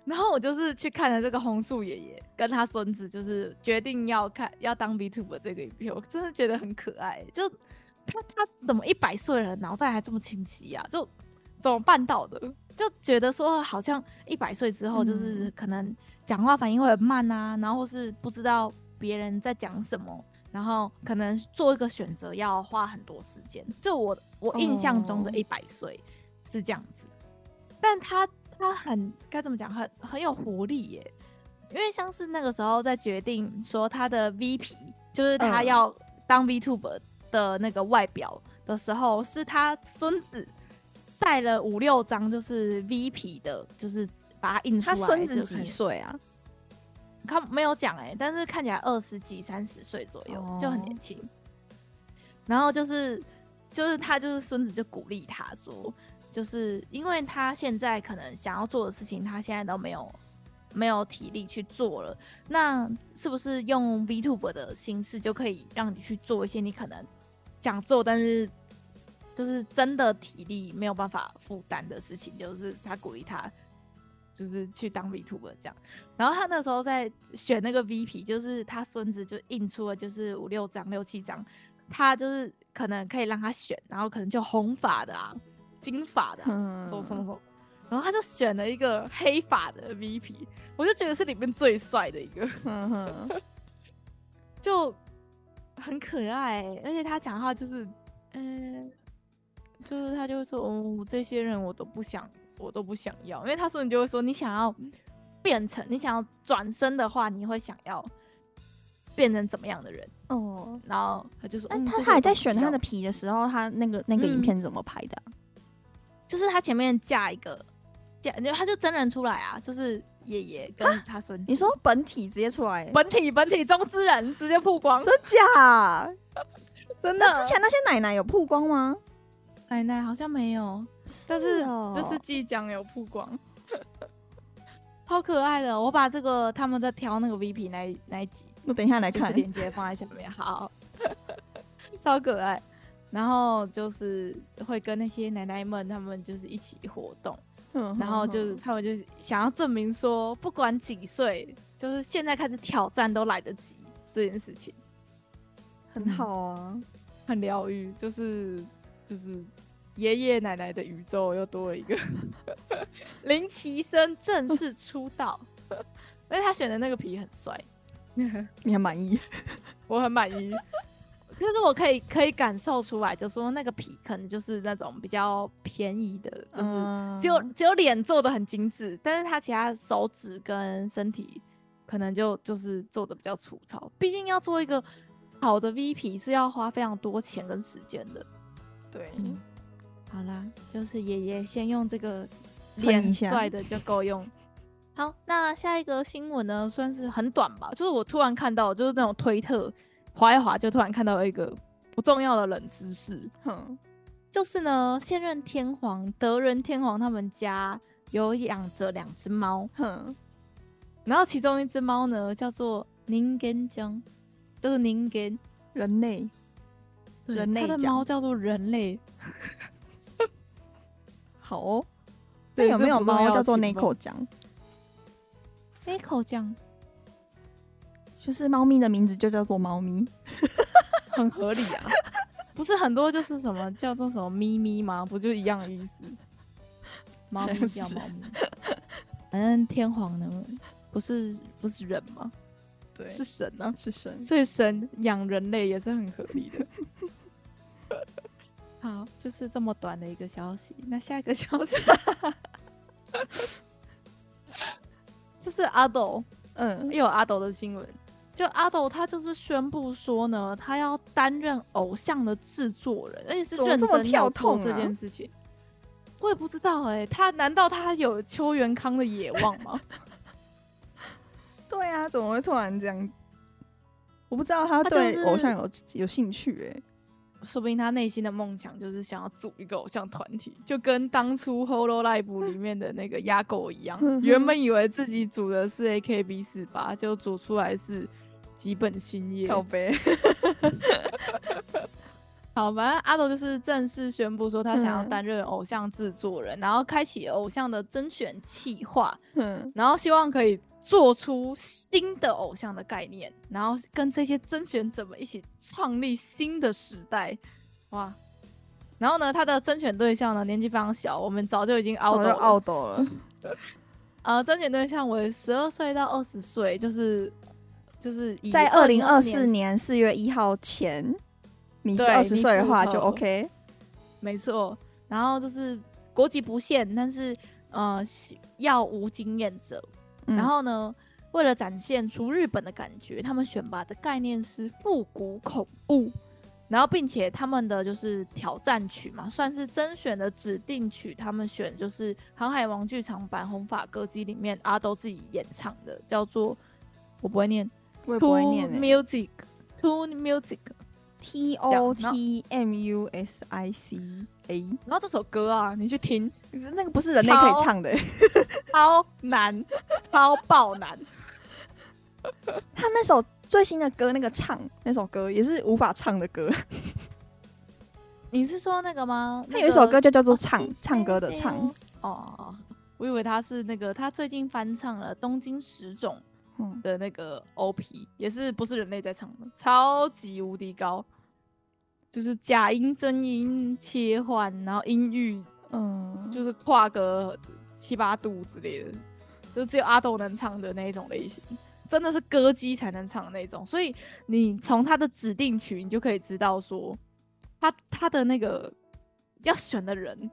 然后我就是去看了这个红树爷爷跟他孙子，就是决定要看要当 VTuber 这个影片，我真的觉得很可爱。就他他怎么一百岁了，脑袋还这么清晰呀？就怎么办到的？就觉得说好像一百岁之后，就是可能讲话反应会很慢啊，然后是不知道别人在讲什么。然后可能做一个选择要花很多时间，就我我印象中的一百岁是这样子，哦、但他他很该怎么讲，很很有活力耶，因为像是那个时候在决定说他的 VP，就是他要当 VTuber 的那个外表的时候，嗯、是他孙子带了五六张，就是 V 皮的，就是把它印出来。他孙子几岁啊？他没有讲哎、欸，但是看起来二十几、三十岁左右，oh. 就很年轻。然后就是，就是他就是孙子就鼓励他说，就是因为他现在可能想要做的事情，他现在都没有没有体力去做了。那是不是用 VTuber 的形式就可以让你去做一些你可能想做，但是就是真的体力没有办法负担的事情？就是他鼓励他。就是去当 VTuber 这样，然后他那时候在选那个 VP，就是他孙子就印出了就是五六张、六七张，他就是可能可以让他选，然后可能就红发的啊、金发的、啊，什么什么什么，然后他就选了一个黑发的 VP，我就觉得是里面最帅的一个，就很可爱、欸，而且他讲话就是，嗯、呃，就是他就会说，哦，这些人我都不想。我都不想要，因为他说你就会说，你想要变成，你想要转身的话，你会想要变成怎么样的人？哦，然后他就说，嗯，他他还在选他的皮的时候，他那个那个影片怎么拍的、啊嗯？就是他前面架一个架，他就真人出来啊，就是爷爷跟他孙子。你说本体直接出来？本体本体中之人直接曝光？真假？真的？之前那些奶奶有曝光吗？奶奶好像没有。但是这是即将有曝光，超可爱的！我把这个他们在挑那个 VP 那那一集，我等一下来看链接放在下面，好，超可爱。然后就是会跟那些奶奶们他们就是一起活动，然后就是他们就想要证明说，不管几岁，就是现在开始挑战都来得及这件事情，很好啊，很疗愈，就是就是。爷爷奶奶的宇宙又多了一个 林奇生正式出道，因为他选的那个皮很帅，你很满意？我很满意。可是我可以可以感受出来，就说那个皮可能就是那种比较便宜的，就是只有只有脸做的很精致，但是他其他手指跟身体可能就就是做的比较粗糙。毕竟要做一个好的 V 皮是要花非常多钱跟时间的。对。好啦，就是爷爷先用这个脸帅的就够用。好，那下一个新闻呢，算是很短吧，就是我突然看到，就是那种推特划一划，就突然看到一个不重要的冷知识，哼，就是呢，现任天皇德仁天皇他们家有养着两只猫，哼，然后其中一只猫呢叫做宁根江，就是宁根。人类，人类他的猫叫做人类，好哦，对，有没有猫叫做 Nico 酱？Nico 酱，就是猫咪的名字就叫做猫咪，很合理啊。不是很多就是什么叫做什么咪咪吗？不就一样的意思？猫咪叫猫咪，反正天皇呢，不是不是人吗？对，是神啊，是神，所以神养人类也是很合理的。好，就是这么短的一个消息。那下一个消息。就是阿斗，嗯，又有阿斗的新闻。就阿斗，他就是宣布说呢，他要担任偶像的制作人，而且是认真跳痛这件事情。我也不知道哎、欸，他难道他有邱元康的野望吗？对啊，怎么会突然这样？我不知道他对偶像有有兴趣哎、欸。说不定他内心的梦想就是想要组一个偶像团体，就跟当初《Hololive》里面的那个鸭狗一样。原本以为自己组的是 AKB 四八就组出来是吉本兴业。好呗。好，反正阿斗就是正式宣布说他想要担任偶像制作人，然后开启偶像的甄选企划，嗯然后希望可以。做出新的偶像的概念，然后跟这些甄选者们一起创立新的时代，哇！然后呢，他的甄选对象呢年纪非常小，我们早就已经奥斗奥斗了。呃，甄选对象为十二岁到二十岁，就是就是在二零二四年四月一号前，你是二十岁的话就 OK，没错。然后就是国籍不限，但是呃要无经验者。然后呢，为了展现出日本的感觉，他们选拔的概念是复古恐怖，然后并且他们的就是挑战曲嘛，算是甄选的指定曲，他们选就是《航海王》剧场版《红发歌姬》里面阿斗自己演唱的，叫做我不会念，我也不会念、欸、，Music，To Music，T O T M U S I C。A，然后这首歌啊，你去听，那个不是人类可以唱的，超，超难，超爆难。他那首最新的歌，那个唱那首歌也是无法唱的歌。你是说那个吗？他有一首歌就叫做唱，哦、唱歌的唱。哦，我以为他是那个，他最近翻唱了《东京十种》的那个 OP，、嗯、也是不是人类在唱的，超级无敌高。就是假音真音切换，然后音域，嗯，就是跨个七八度之类的，就只有阿斗能唱的那一种类型，真的是歌姬才能唱的那种。所以你从他的指定曲，你就可以知道说，他他的那个要选的人，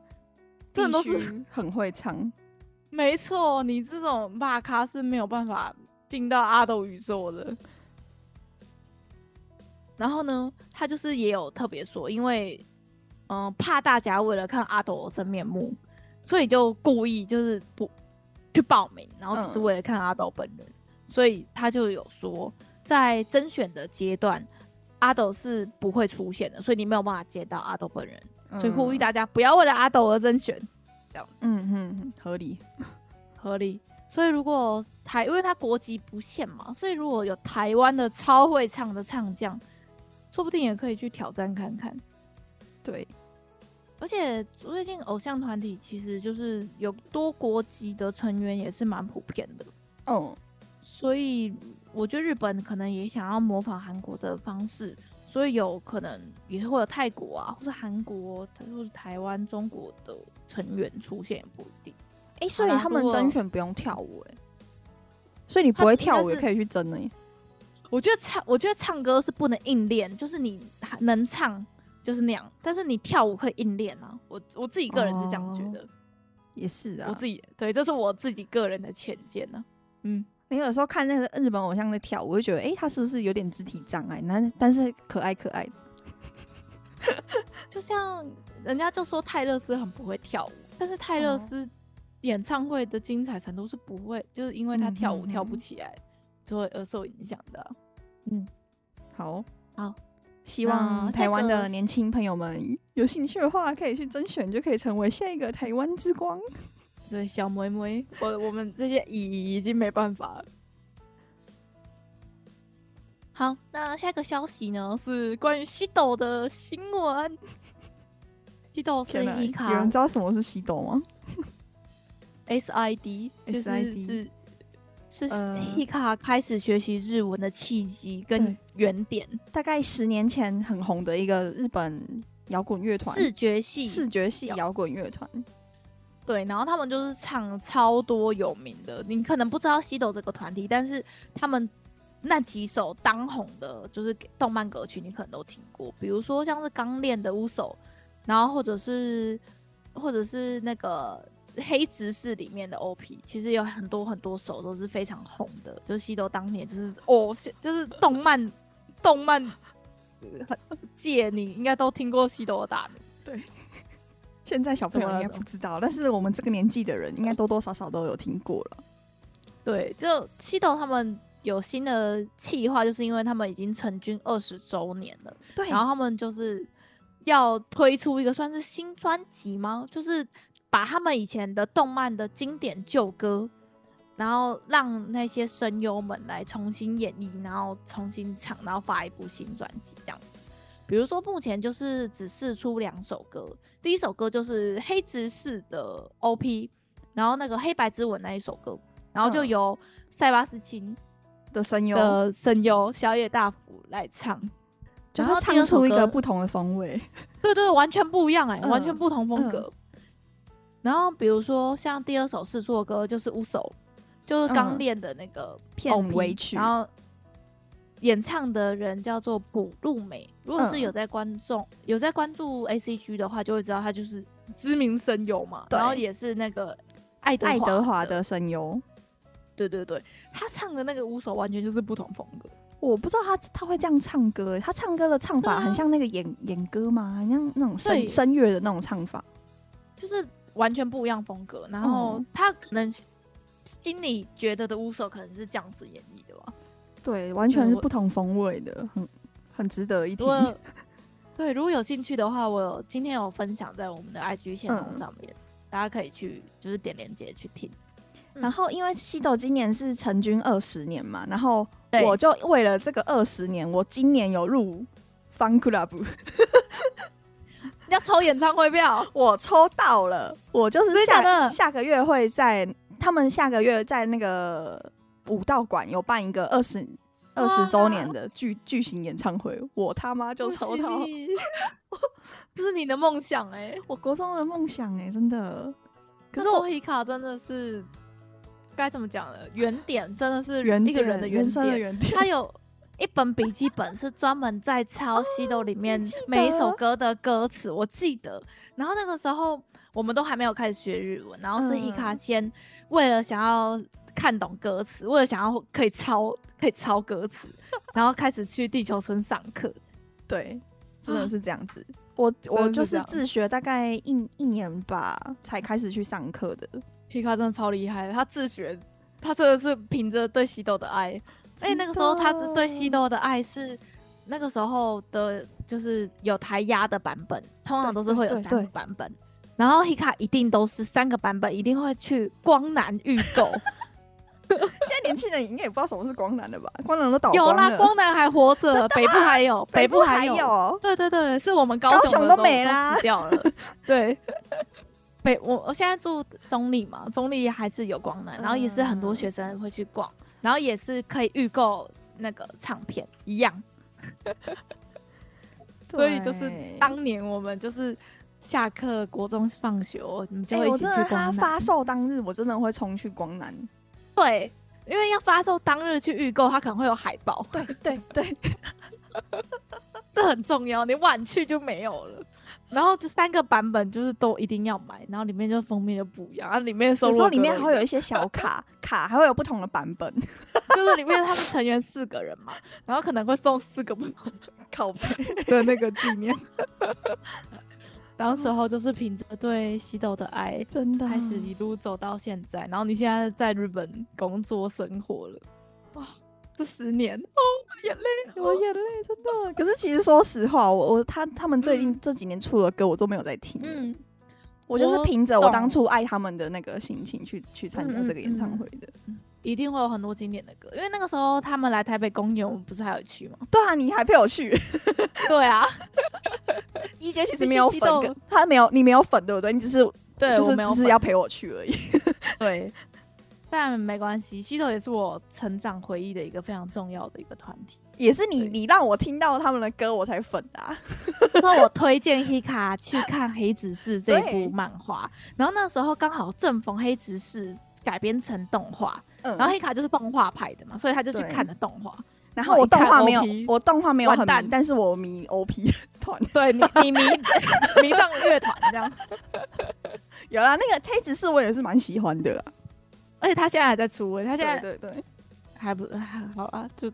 真的都是 很会唱。没错，你这种大咖是没有办法进到阿斗宇宙的。然后呢，他就是也有特别说，因为嗯、呃，怕大家为了看阿斗的真面目，所以就故意就是不去报名，然后只是为了看阿斗本人。嗯、所以他就有说，在甄选的阶段，阿斗是不会出现的，所以你没有办法见到阿斗本人。嗯、所以呼吁大家不要为了阿斗而甄选，这样子。嗯嗯，合理，合理。所以如果台，因为他国籍不限嘛，所以如果有台湾的超会唱的唱将。说不定也可以去挑战看看，对。而且最近偶像团体其实就是有多国籍的成员也是蛮普遍的，嗯。所以我觉得日本可能也想要模仿韩国的方式，所以有可能也会有泰国啊，或是韩国，或是台湾、中国的成员出现也不一定。哎、欸，所以他们甄选不用跳舞哎、欸，所以你不会跳舞也可以去争呢、欸。我觉得唱，我觉得唱歌是不能硬练，就是你能唱就是那样，但是你跳舞可以硬练啊。我我自己个人是这样觉得，哦、也是啊。我自己对，这是我自己个人的浅见呢。嗯，你有时候看那个日本偶像在跳舞，我就觉得，哎、欸，他是不是有点肢体障碍？那但是可爱可爱，就像人家就说泰勒斯很不会跳舞，但是泰勒斯演唱会的精彩程度是不会，就是因为他跳舞跳不起来，而受影响的。嗯，好，好，希望台湾的年轻朋友们有兴趣的话，可以去甄选，就可以成为下一个台湾之光。对，小妹妹，我我们这些已已经没办法了。好，那下一个消息呢是关于西斗的新闻。西斗是 Hika，有人知道什么是西斗吗？S I D，就是是是 Hika 开始学习日文的契机跟原点。大概十年前很红的一个日本摇滚乐团，视觉系视觉系摇滚乐团。对，然后他们就是唱超多有名的，你可能不知道西斗这个团体，但是他们那几首当红的，就是动漫歌曲，你可能都听过，比如说像是《刚练的乌手》。然后或者是，或者是那个黑执事里面的 OP，其实有很多很多首都是非常红的。就是西斗当年就是哦，就是动漫动漫界，你应该都听过西斗的大名。对，现在小朋友应该不知道，但是我们这个年纪的人应该多多少少都有听过了。对，就西斗他们有新的企划，就是因为他们已经成军二十周年了。对，然后他们就是。要推出一个算是新专辑吗？就是把他们以前的动漫的经典旧歌，然后让那些声优们来重新演绎，然后重新唱，然后发一部新专辑这样子。比如说目前就是只试出两首歌，第一首歌就是黑执事的 OP，然后那个黑白之吻那一首歌，然后就由塞巴斯汀的声优的声优小野大辅来唱。就他唱出一个不同的风味，对，对对，完全不一样哎、欸，嗯、完全不同风格。嗯、然后比如说像第二首试错歌就是《乌手》，就是刚练的那个片尾曲，然后演唱的人叫做卜路美。如果是有在观众、嗯、有在关注 A C G 的话，就会知道他就是知名声优嘛，然后也是那个爱德爱德华的声优。对对对，他唱的那个《乌手》完全就是不同风格。我不知道他他会这样唱歌，他唱歌的唱法很像那个演演歌吗？很像那种声声乐的那种唱法，就是完全不一样风格。然后他可能心里觉得的乌索可能是这样子演绎的吧？对，完全是不同风味的，很很值得一听。对，如果有兴趣的话，我有今天有分享在我们的 IG 线路上面，嗯、大家可以去就是点链接去听。然后，因为西斗今年是成军二十年嘛，然后我就为了这个二十年，我今年有入 Fun Club，要抽演唱会票，我抽到了，我就是下下个月会在他们下个月在那个武道馆有办一个二十二十周年的巨巨型演唱会，我他妈就抽到，这是你的梦想哎、欸，我国中的梦想哎、欸，真的，可是我皮卡真的是。该怎么讲呢？原点真的是一个人的原点。原点他有一本笔记本是专门在抄西斗里面每一首歌的歌词，我记得。然后那个时候我们都还没有开始学日文，然后是伊卡先为了想要看懂歌词，为了想要可以抄可以抄歌词，然后开始去地球村上课。对，真的是这样子。我我就是自学大概一一年吧，才开始去上课的。皮卡真的超厉害，他自学，他真的是凭着对西斗的爱。哎的，那个时候他对西多的爱是那个时候的，就是有台压的版本，通常都是会有三个版本。然后皮卡一定都是三个版本，一定会去光南预购。现在年轻人应该也不知道什么是光南的吧？光南都倒光了。有啦，光南还活着，北部还有，北部还有。对对对，是我们高雄都没啦，死掉了。对。北我我现在住中立嘛，中立还是有光南，然后也是很多学生会去逛，然后也是可以预购那个唱片一样，所以就是当年我们就是下课国中放学，你们就会一起去光南。欸、发售当日我真的会冲去光南，对，因为要发售当日去预购，它可能会有海报，对对对，这很重要，你晚去就没有了。然后这三个版本就是都一定要买，然后里面就封面就不一样，然后里面收录里面还会有一些小卡卡，还会有不同的版本，就是里面他们成员四个人嘛，然后可能会送四个不同的靠背。的那个纪念。当时候就是凭着对西斗的爱，真的。开始一路走到现在。然后你现在在日本工作生活了，哇，这十年哦，眼泪，我眼泪，真的。可是其实说实话，我我他他们最近这几年出的歌，我都没有在听。嗯，我就是凭着我当初爱他们的那个心情去去参加这个演唱会的。嗯嗯嗯一定会有很多经典的歌，因为那个时候他们来台北公演，我们不是还有去吗？对啊，你还陪我去。对啊，一姐其实没有粉，他没有，你没有粉，对不对？你只是对，就是只是要陪我去而已。对，但没关系，西头也是我成长回忆的一个非常重要的一个团体，也是你你让我听到他们的歌我才粉的啊。然后我 推荐 Hika 去看《黑执事》这部漫画，然后那时候刚好正逢《黑执事》改编成动画。嗯、然后黑卡就是动画派的嘛，所以他就去看了动画。然后我动画没有，我动画没有很迷，但是我迷 OP 团。对，你你迷迷上乐团这样。有啦，那个黑执事我也是蛮喜欢的啦。而且他现在还在出，他现在对对对，还不还好啊，就。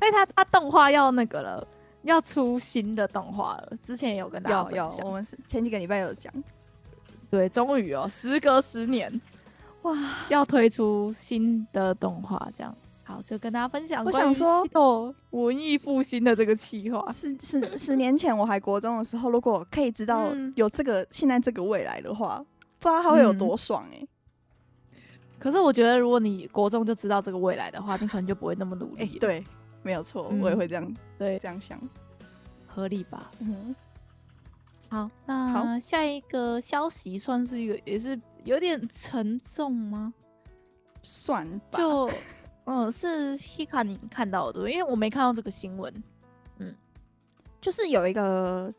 而且他他动画要那个了，要出新的动画了。之前也有跟大家有有，我们前几个礼拜有讲。对，终于哦，时隔十年。哇，要推出新的动画，这样好，就跟大家分享。我想说，文艺复兴的这个企划，十十十年前我还国中的时候，如果可以知道有这个、嗯、现在这个未来的话，不知道他会有多爽哎、欸嗯。可是我觉得，如果你国中就知道这个未来的话，你可能就不会那么努力、欸。对，没有错、嗯，我也会这样，对，这样想，合理吧？嗯。好，那下一个消息算是一个，也是。有点沉重吗？算吧，就 嗯，是 Hika 你看到的，因为我没看到这个新闻。嗯，就是有一个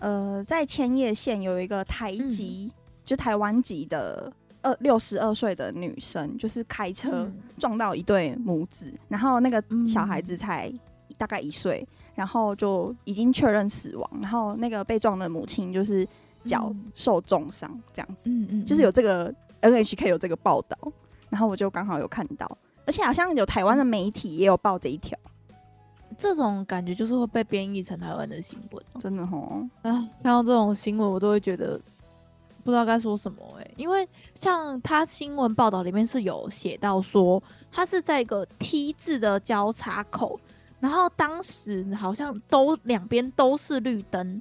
呃，在千叶县有一个台籍，嗯、就台湾籍的二六十二岁的女生，就是开车撞到一对母子，嗯、然后那个小孩子才大概一岁，然后就已经确认死亡，然后那个被撞的母亲就是。脚受重伤，这样子，嗯嗯，就是有这个 NHK 有这个报道，然后我就刚好有看到，而且好像有台湾的媒体也有报这一条，这种感觉就是会被编译成台湾的新闻，真的齁，啊，看到这种新闻我都会觉得不知道该说什么哎、欸，因为像他新闻报道里面是有写到说，他是在一个 T 字的交叉口，然后当时好像都两边都是绿灯。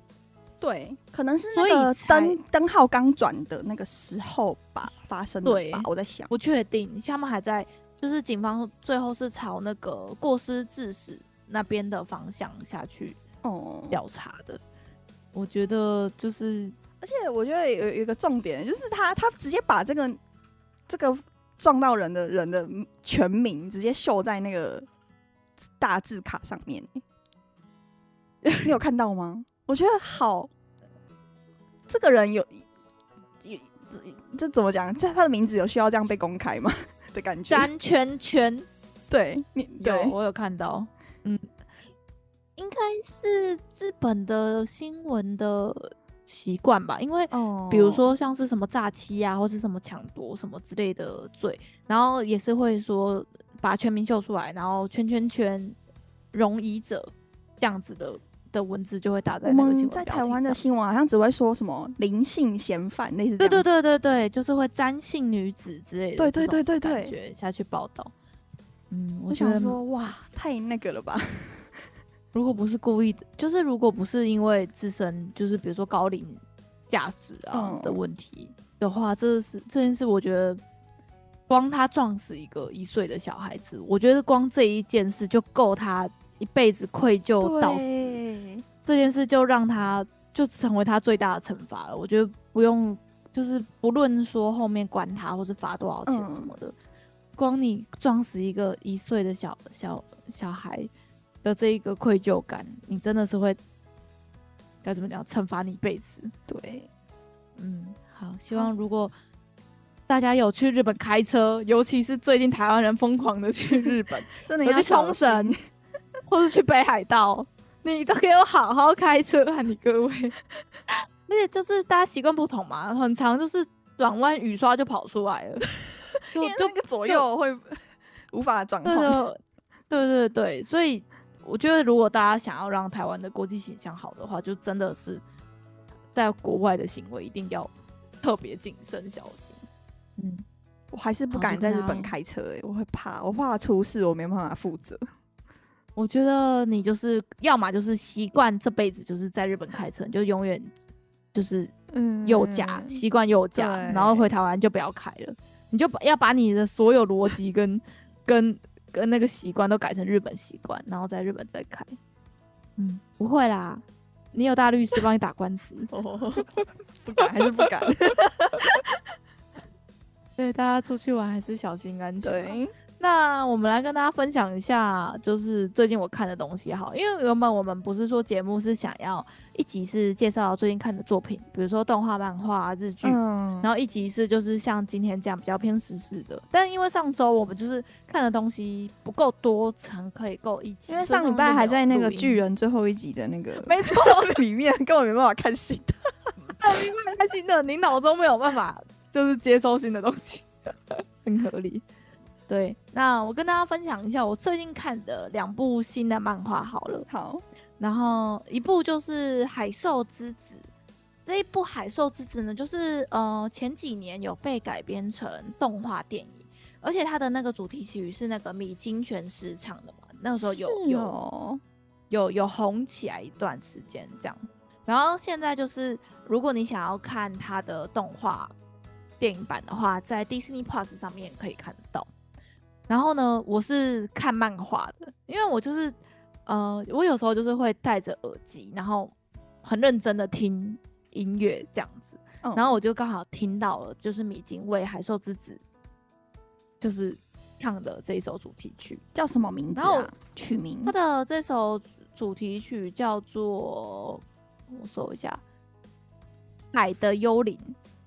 对，可能是那个灯灯号刚转的那个时候吧，发生的吧。对，我在想，不确定。他们还在，就是警方最后是朝那个过失致死那边的方向下去哦调查的、嗯。我觉得就是，而且我觉得有有一个重点，就是他他直接把这个这个撞到人的人的全名直接秀在那个大字卡上面，你有看到吗？我觉得好，这个人有有这怎么讲？这他的名字有需要这样被公开吗？的感觉。詹圈圈，对，你对有我有看到，嗯，应该是日本的新闻的习惯吧？因为比如说像是什么诈欺啊，或者什么抢夺什么之类的罪，然后也是会说把全名秀出来，然后圈圈圈容疑者这样子的。的文字就会打在那个新闻在台湾的新闻好像只会说什么灵性嫌犯，类似。对对对对对，就是会詹姓女子之类的。对对对对对，下去报道。嗯，我想说，哇，太那个了吧？如果不是故意的，就是如果不是因为自身就是比如说高龄驾驶啊的问题的话，这是这件事，我觉得光他撞死一个一岁的小孩子，我觉得光这一件事就够他一辈子愧疚到死。这件事就让他就成为他最大的惩罚了。我觉得不用，就是不论说后面关他或是罚多少钱什么的，嗯、光你撞死一个一岁的小小小孩的这一个愧疚感，你真的是会该怎么讲？惩罚你一辈子。对，嗯，好，希望如果大家有去日本开车，尤其是最近台湾人疯狂的去日本，真的要去冲绳，或是去北海道。你都给我好好开车啊，你各位！而且就是大家习惯不同嘛，很长就是转弯雨刷就跑出来了，就就那个左右会无法转换。对对对，所以我觉得如果大家想要让台湾的国际形象好的话，就真的是在国外的行为一定要特别谨慎小心。嗯，我还是不敢在日本开车诶、欸，我会怕，我怕出事，我没办法负责。我觉得你就是要么就是习惯这辈子就是在日本开车，你就永远就是嗯右驾，习惯右驾，然后回台湾就不要开了。你就把要把你的所有逻辑跟跟跟那个习惯都改成日本习惯，然后在日本再开。嗯，不会啦，你有大律师帮你打官司。不敢还是不敢。对，大家出去玩还是小心安全。对。那我们来跟大家分享一下，就是最近我看的东西哈，因为原本我们不是说节目是想要一集是介绍最近看的作品，比如说动画、漫画、日剧，嗯，然后一集是就是像今天这样比较偏时事的。但因为上周我们就是看的东西不够多，才可以够一集。因为上礼拜还在那个巨人最后一集的那个，没错，里面根本没办法看新的，没办法看新的，你脑中没有办法就是接收新的东西，很合理。对，那我跟大家分享一下我最近看的两部新的漫画好了。好，然后一部就是《海兽之子》，这一部《海兽之子》呢，就是呃前几年有被改编成动画电影，而且它的那个主题曲是那个米津玄师唱的嘛，那个时候有、哦、有有有红起来一段时间这样。然后现在就是如果你想要看它的动画电影版的话，在 Disney Plus 上面可以看得到。然后呢，我是看漫画的，因为我就是，呃，我有时候就是会戴着耳机，然后很认真的听音乐这样子，嗯、然后我就刚好听到了，就是米津为《海兽之子》就是唱的这一首主题曲，叫什么名字啊？曲名？他的这首主题曲叫做，我搜一下，《海的幽灵》，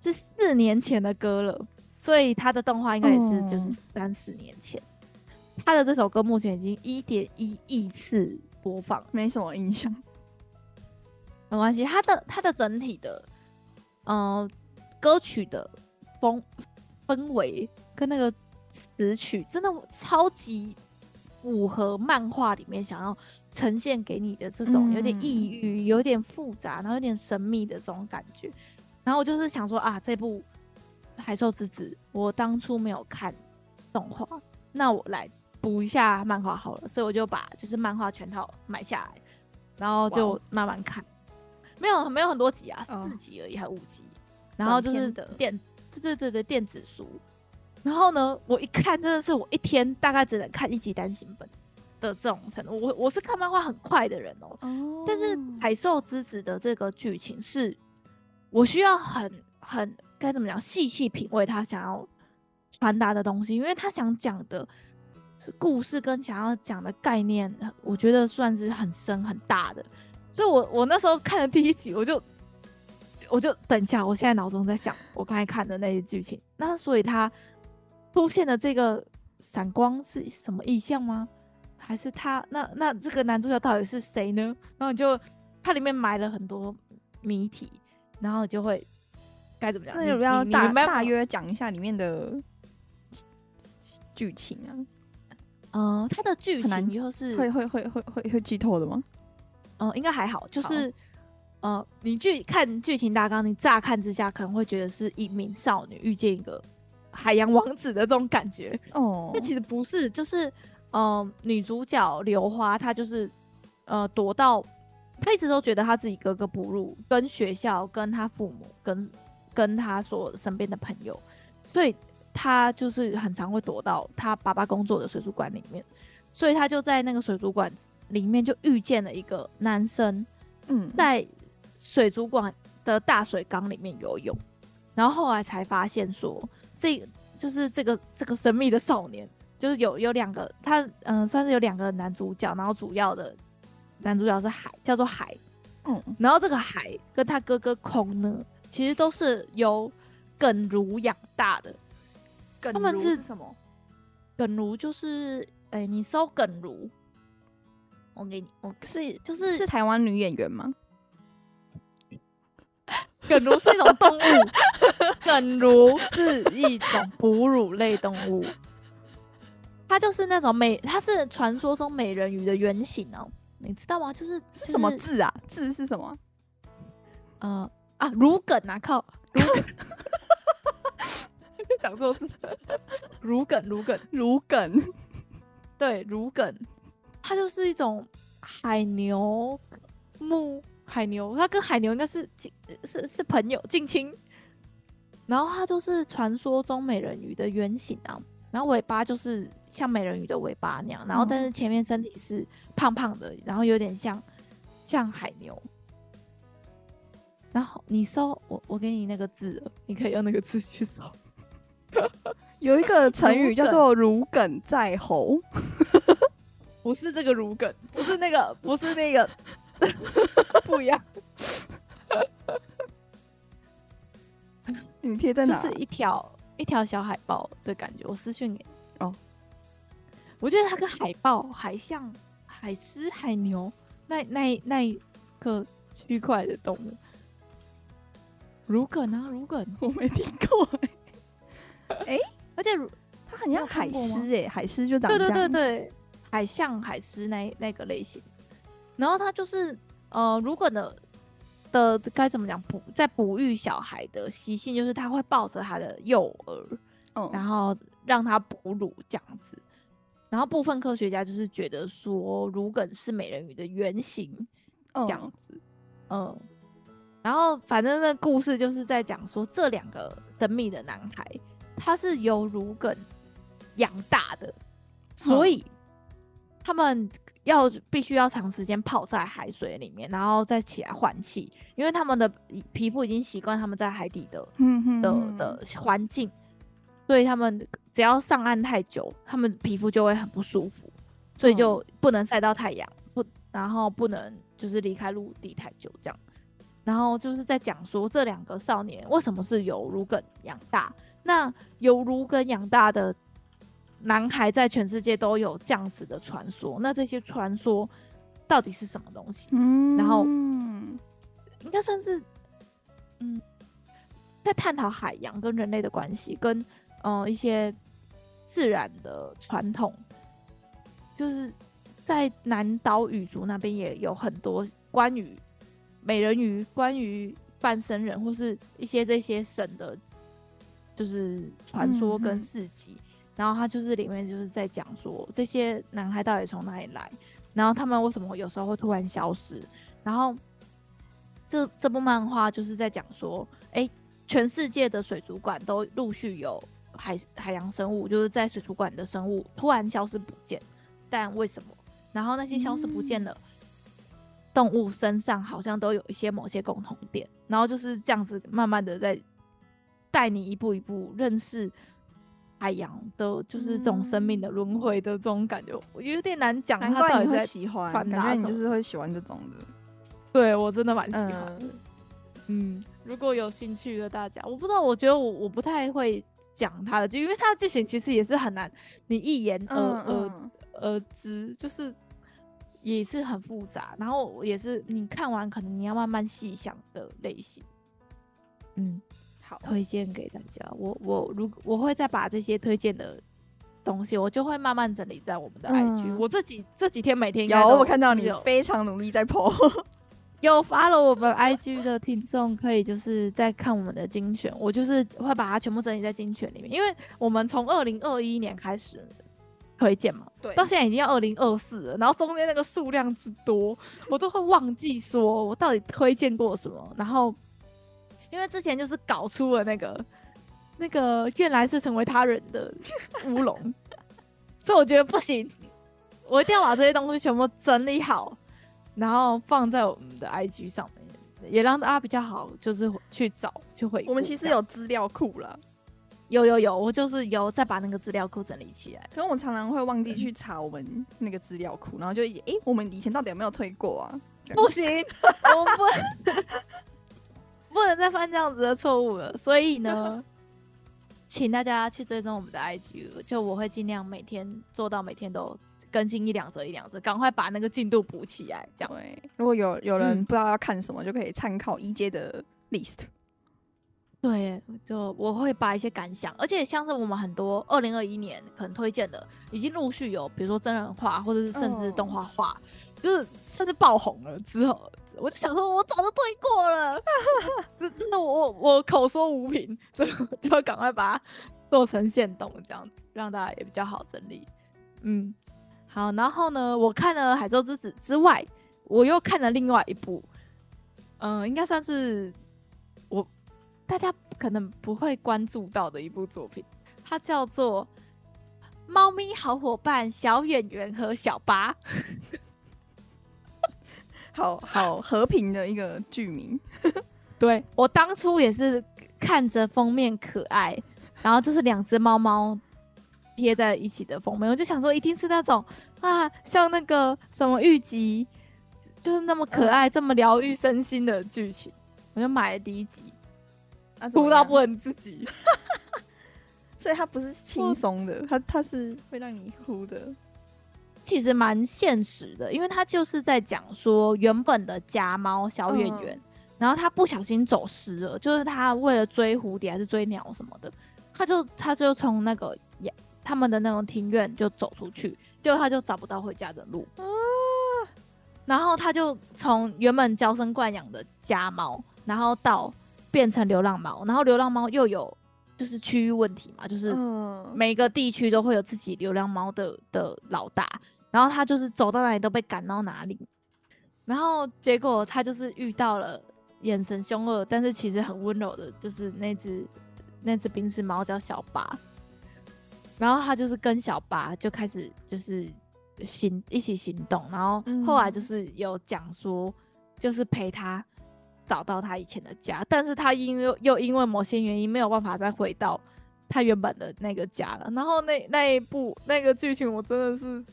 是四年前的歌了。所以他的动画应该也是就是三四年前，嗯、他的这首歌目前已经一点一亿次播放，没什么印象，没关系。他的他的整体的，嗯、呃，歌曲的风氛围跟那个词曲真的超级符合漫画里面想要呈现给你的这种有点抑郁、有点复杂、然后有点神秘的这种感觉。然后我就是想说啊，这部。海兽之子，我当初没有看动画，那我来补一下漫画好了，所以我就把就是漫画全套买下来，然后就慢慢看，没有没有很多集啊，四集而已，还五集，然后就是电，对对对对电子书，然后呢，我一看真的是我一天大概只能看一集单行本的这种程度，我我是看漫画很快的人哦，但是海兽之子的这个剧情是我需要很很。该怎么讲？细细品味他想要传达的东西，因为他想讲的故事跟想要讲的概念，我觉得算是很深很大的。所以我我那时候看了第一集，我就我就等一下，我现在脑中在想我刚才看的那些剧情。那所以他出现的这个闪光是什么意象吗？还是他那那这个男主角到底是谁呢？然后就它里面埋了很多谜题，然后就会。该怎么讲？那要不要大大约讲一下里面的剧情啊？嗯、呃，它的剧情就是会会会会会会剧透的吗？嗯、呃，应该还好。就是好呃，你剧看剧情大纲，你乍看之下可能会觉得是一名少女遇见一个海洋王子的这种感觉哦。那其实不是，就是嗯、呃，女主角刘花她就是呃躲到，她一直都觉得她自己格格不入，跟学校、跟她父母、跟跟他所身边的朋友，所以他就是很常会躲到他爸爸工作的水族馆里面，所以他就在那个水族馆里面就遇见了一个男生，嗯，在水族馆的大水缸里面游泳，然后后来才发现说，这就是这个这个神秘的少年，就是有有两个他嗯、呃，算是有两个男主角，然后主要的男主角是海，叫做海，嗯，然后这个海跟他哥哥空呢。其实都是由耿如养大的。耿如是什么？耿如就是，哎、欸，你搜耿如，我给你，我是就是是台湾女演员吗？耿如是一种动物，耿如是一种哺乳类动物，它就是那种美，它是传说中美人鱼的原型哦，你知道吗？就是、就是、是什么字啊？字是什么？呃。啊，如梗啊，靠，如梗，讲错字，如梗，如梗，如梗，对，如梗，它就是一种海牛木海牛，它跟海牛应该是近是是朋友近亲，然后它就是传说中美人鱼的原型啊，然后尾巴就是像美人鱼的尾巴那样，然后但是前面身体是胖胖的，然后有点像像海牛。然后你搜我，我给你那个字，你可以用那个字去搜。有一个成语叫做“如鲠在喉”，不是这个“如鲠”，不是那个，不是那个，不一样。你贴在哪？就是一条一条小海豹的感觉。我私讯给你哦。我觉得它跟海豹海象海狮、海牛那那那一个区块的动物。如梗啊，如梗，我没听过。哎、欸，哎、欸，而且它很像海狮哎、欸，海狮就长这样，对对。对对，海象海狮那那个类型。然后它就是呃，如梗的的该怎么讲？哺在哺育小孩的习性，就是它会抱着它的幼儿，嗯，然后让它哺乳这样子。然后部分科学家就是觉得说，如梗是美人鱼的原型，这样子，嗯。嗯然后，反正那故事就是在讲说，这两个神秘的男孩，他是由如梗养大的，所以他们要必须要长时间泡在海水里面，然后再起来换气，因为他们的皮肤已经习惯他们在海底的的的环境，所以他们只要上岸太久，他们皮肤就会很不舒服，所以就不能晒到太阳，不，然后不能就是离开陆地太久，这样。然后就是在讲说这两个少年为什么是由如梗养大？那由如梗养大的男孩在全世界都有这样子的传说。那这些传说到底是什么东西？嗯，然后应该算是嗯，在探讨海洋跟人类的关系，跟嗯、呃、一些自然的传统。就是在南岛语族那边也有很多关于。美人鱼，关于半生人或是一些这些神的，就是传说跟事迹，然后他就是里面就是在讲说这些男孩到底从哪里来，然后他们为什么有时候会突然消失，然后这这部漫画就是在讲说，哎、全世界的水族馆都陆续有海海洋生物，就是在水族馆的生物突然消失不见，但为什么？然后那些消失不见了。动物身上好像都有一些某些共同点，然后就是这样子慢慢的在带你一步一步认识海洋的，就是这种生命的轮回的这种感觉，我有点难讲。难怪你会喜欢，感觉你就是会喜欢这种的。对，我真的蛮喜欢的。嗯，嗯，如果有兴趣的大家，我不知道，我觉得我我不太会讲它的，就因为它的剧情其实也是很难，你一言而而而知，就是。也是很复杂，然后也是你看完可能你要慢慢细想的类型。嗯，好，推荐给大家。我我如我会再把这些推荐的东西，我就会慢慢整理在我们的 IG。嗯、我这几这几天每天有我看到你非常努力在 po，有发了我们 IG 的听众可以就是在看我们的精选，我就是会把它全部整理在精选里面，因为我们从二零二一年开始。推荐嘛，对，到现在已经要二零二四了，然后中间那个数量之多，我都会忘记说我到底推荐过什么。然后，因为之前就是搞出了那个那个原来是成为他人的乌龙，所以我觉得不行，我一定要把这些东西全部整理好，然后放在我们的 IG 上面，也让大家比较好，就是去找去回。我们其实有资料库了。有有有，我就是有再把那个资料库整理起来。可是我常常会忘记去查我们那个资料库，然后就诶、欸，我们以前到底有没有推过啊？不行，我们不 不能再犯这样子的错误了。所以呢，请大家去追踪我们的 IG，就我会尽量每天做到每天都更新一两则一两则，赶快把那个进度补起来。这样，对，如果有有人不知道要看什么，嗯、就可以参考一阶的 list。对，就我会把一些感想，而且像是我们很多二零二一年可能推荐的，已经陆续有，比如说真人化或者是甚至动画化，oh. 就是甚至爆红了之后，我就想说，我早就对过了，那我我口说无凭，所以我就赶快把它做成现动这样子，让大家也比较好整理。嗯，好，然后呢，我看了《海兽之子》之外，我又看了另外一部，嗯、呃，应该算是我大家可能不会关注到的一部作品，它叫做。猫咪好伙伴小演员和小八，好好和平的一个剧名。对，我当初也是看着封面可爱，然后就是两只猫猫贴在一起的封面，我就想说一定是那种啊，像那个什么玉吉，就是那么可爱、嗯、这么疗愈身心的剧情，我就买了第一集，哭到不能自己。所以它不是轻松的，它它是会让你哭的。其实蛮现实的，因为它就是在讲说原本的家猫小圆圆，嗯、然后它不小心走失了，就是它为了追蝴蝶还是追鸟什么的，它就它就从那个他们的那种庭院就走出去，结果它就找不到回家的路。啊、然后他就从原本娇生惯养的家猫，然后到变成流浪猫，然后流浪猫又有。就是区域问题嘛，就是每个地区都会有自己流浪猫的的老大，然后他就是走到哪里都被赶到哪里，然后结果他就是遇到了眼神凶恶，但是其实很温柔的，就是那只那只冰丝猫叫小八，然后他就是跟小八就开始就是行一起行动，然后后来就是有讲说就是陪他。找到他以前的家，但是他因为又因为某些原因没有办法再回到他原本的那个家了。然后那那一部那个剧情，我真的是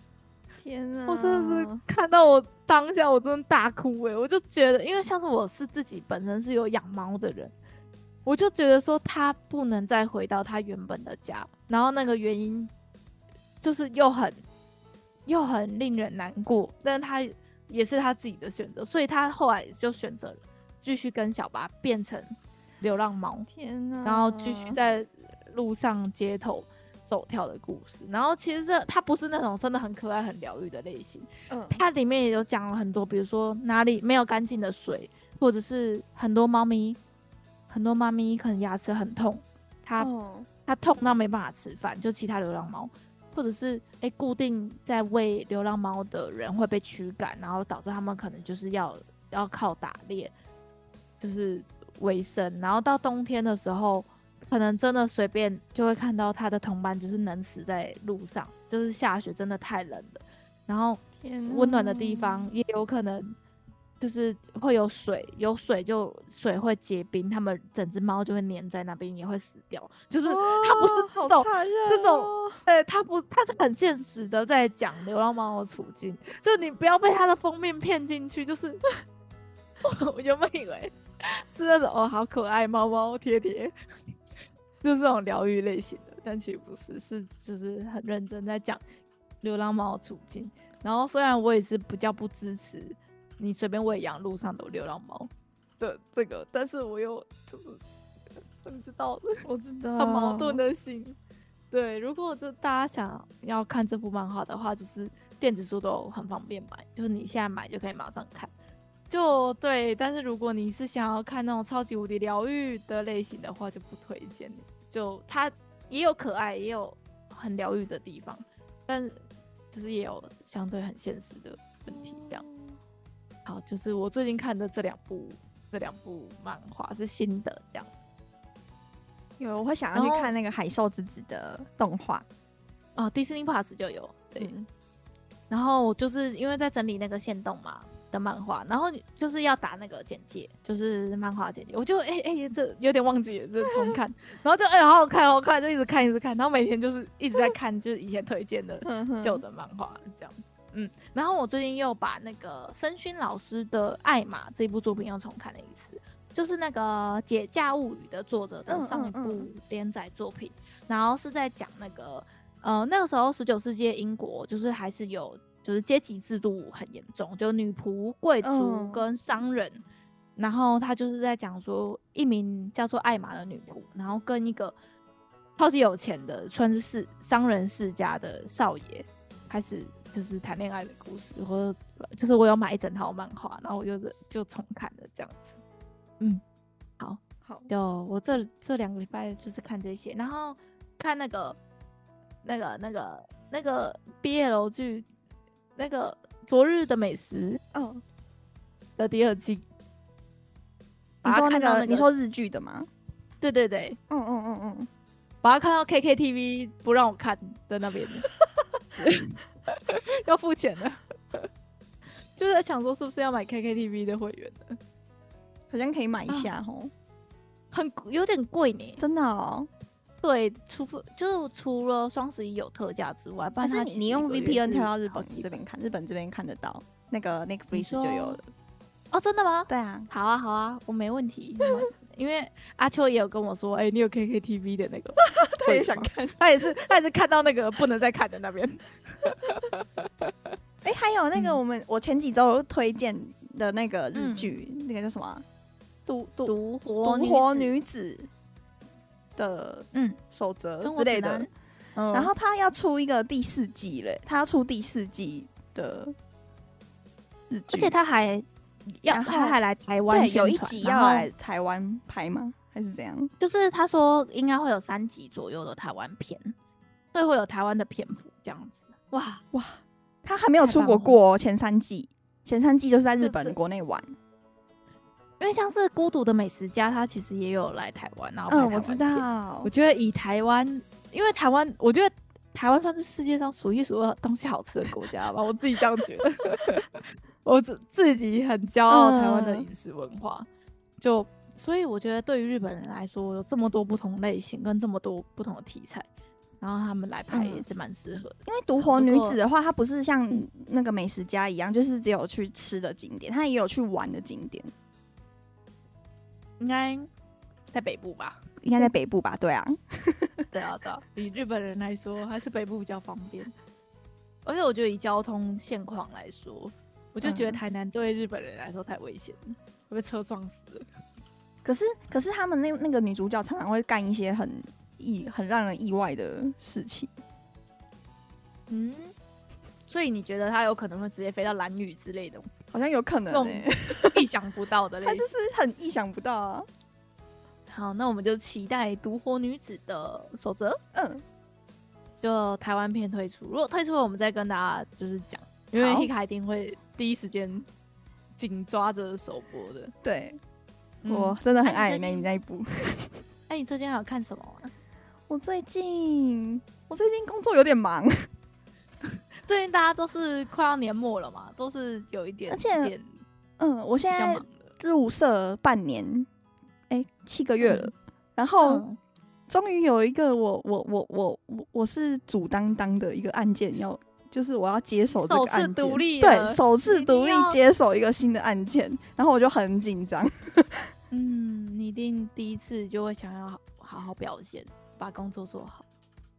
天啊！我真的是看到我当下我真的大哭哎、欸！我就觉得，因为像是我是自己本身是有养猫的人，我就觉得说他不能再回到他原本的家，然后那个原因就是又很又很令人难过，但是他也是他自己的选择，所以他后来就选择了。继续跟小八变成流浪猫，天哪！然后继续在路上街头走跳的故事。然后其实它不是那种真的很可爱、很疗愈的类型。嗯，它里面也有讲了很多，比如说哪里没有干净的水，或者是很多猫咪，很多猫咪可能牙齿很痛，它它痛到没办法吃饭，就其他流浪猫，或者是哎、欸、固定在喂流浪猫的人会被驱赶，然后导致他们可能就是要要靠打猎。就是为生，然后到冬天的时候，可能真的随便就会看到他的同伴就是冷死在路上，就是下雪真的太冷了，然后温暖的地方也有可能就是会有水，有水就水会结冰，他们整只猫就会黏在那边也会死掉。就是它不是这种、这种，对，它不，它是很现实的在讲流浪猫的处境，就你不要被它的封面骗进去，就是 我原本以为。是那种哦，好可爱，猫猫贴贴，就是这种疗愈类型的，但其实不是，是就是很认真在讲流浪猫的处境。然后虽然我也是比较不支持你随便喂养路上的流浪猫的这个，但是我又就是你知道的，我知道 很矛盾的心。对，如果就大家想要看这部漫画的话，就是电子书都很方便买，就是你现在买就可以马上看。就对，但是如果你是想要看那种超级无敌疗愈的类型的话，就不推荐。就它也有可爱，也有很疗愈的地方，但就是也有相对很现实的问题。这样，好，就是我最近看的这两部，这两部漫画是新的，这样。有，我会想要去看那个《海兽之子》的动画。哦，Disney Plus 就有。对。嗯、然后我就是因为在整理那个线动嘛。的漫画，然后就是要打那个简介，就是漫画简介，我就哎哎、欸欸，这有点忘记了，就重看，然后就哎、欸，好好看，好好看，就一直看，一直看，然后每天就是一直在 看，就是以前推荐的旧的漫画这样，嗯，然后我最近又把那个森勋老师的《艾玛》这部作品又重看了一次，就是那个《解嫁物语》的作者的上一部连载作品，然后是在讲那个呃那个时候十九世纪英国就是还是有。就是阶级制度很严重，就女仆、贵族跟商人，嗯、然后他就是在讲说，一名叫做艾玛的女仆，然后跟一个超级有钱的，村市商人世家的少爷开始就是谈恋爱的故事，或者就是我有买一整套漫画，然后我就是就重看了这样子。嗯，好，好，就我这这两个礼拜就是看这些，然后看那个那个那个那个毕业楼剧，那个昨日的美食，嗯，的第二季。你说那个，你说日剧的吗？对对对，嗯嗯嗯嗯，把它看到 KKTV 不让我看的那边，要付钱的，就是在想说是不是要买 KKTV 的会员的，好像可以买一下哦、啊，很有点贵呢，真的哦。对，除非就是除了双十一有特价之外，但是你用 VPN 跳到日本这边看，日本这边看得到，那个 Netflix 就有了。哦，真的吗？对啊，好啊，好啊，我没问题。因为阿秋也有跟我说，哎、欸，你有 KKTV 的那个，他也想看，他也是，他也是看到那个不能再看的那边。哎、欸，还有那个我们、嗯、我前几周推荐的那个日剧、嗯，那个叫什么？独独独活独活女子的嗯守则之类的。然后他要出一个第四季嘞，他要出第四季的日剧，而且他还。要他还来台湾，对，有一集要来台湾拍吗？还是怎样？就是他说应该会有三集左右的台湾片，对，会有台湾的篇幅这样子。哇哇，他还没有出国过、哦、前三季，前三季就是在日本国内玩。因为像是《孤独的美食家》，他其实也有来台湾，然后嗯，我知道。我觉得以台湾，因为台湾，我觉得台湾算是世界上数一数二东西好吃的国家吧，我自己这样觉得。我自自己很骄傲台湾的饮食文化，嗯，就所以我觉得对于日本人来说，有这么多不同类型跟这么多不同的题材，然后他们来拍也是蛮适合的。因为独活女子的话，它不是像那个美食家一样，就是只有去吃的景点，它也有去玩的景点。应该在北部吧？应该在北部吧？对啊，对啊，对啊，以日本人来说，还是北部比较方便。而且我觉得以交通现况来说。我就觉得台南对日本人来说太危险了，嗯，会被车撞死。可是，可是他们那那个女主角常常会干一些很意、很让人意外的事情。嗯，所以你觉得她有可能会直接飞到蓝屿之类的？好像有可能，欸，意想不到的类型。他就是很意想不到啊。好，那我们就期待独活女子的守则。嗯，就台湾片推出，如果推出了，我们再跟大家就是讲，因为 Hika 一定会。第一时间紧抓着首播的，对、嗯、我真的很爱那那一部。哎、欸，你最近还有看什么、啊？我最近我最近工作有点忙，最近大家都是快要年末了嘛，都是有一点，而且嗯，我现在入社半年，哎、欸，七个月了，嗯、然后终于有一个我我我我我我是主担当的一个案件要。就是我要接手这个案件，对，首次独立接手一个新的案件，然后我就很紧张。嗯，你一定第一次就会想要好好表现，把工作做好。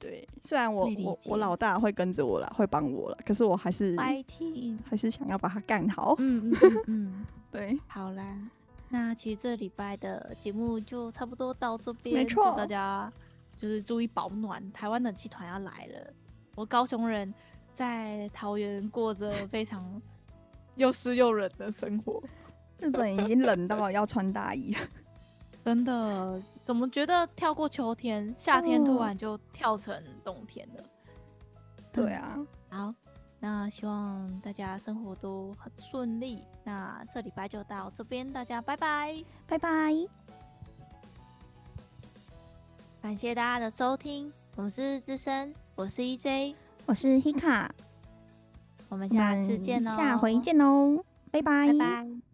对，虽然我我我老大会跟着我了，会帮我了，可是我还是还是想要把它干好。嗯嗯 嗯，对。好啦，那其实这礼拜的节目就差不多到这边，没错。大家就是注意保暖，台湾冷气团要来了，我高雄人。在桃园过着非常又湿又冷的生活，日本已经冷到要穿大衣了。真的，怎么觉得跳过秋天，夏天突然就跳成冬天了？对啊，好，那希望大家生活都很顺利。那这礼拜就到这边，大家拜拜，拜拜，感谢大家的收听，我们是日之声，我是 EJ。我是 Hika，我们下次见哦，下回见喽，拜拜。拜拜。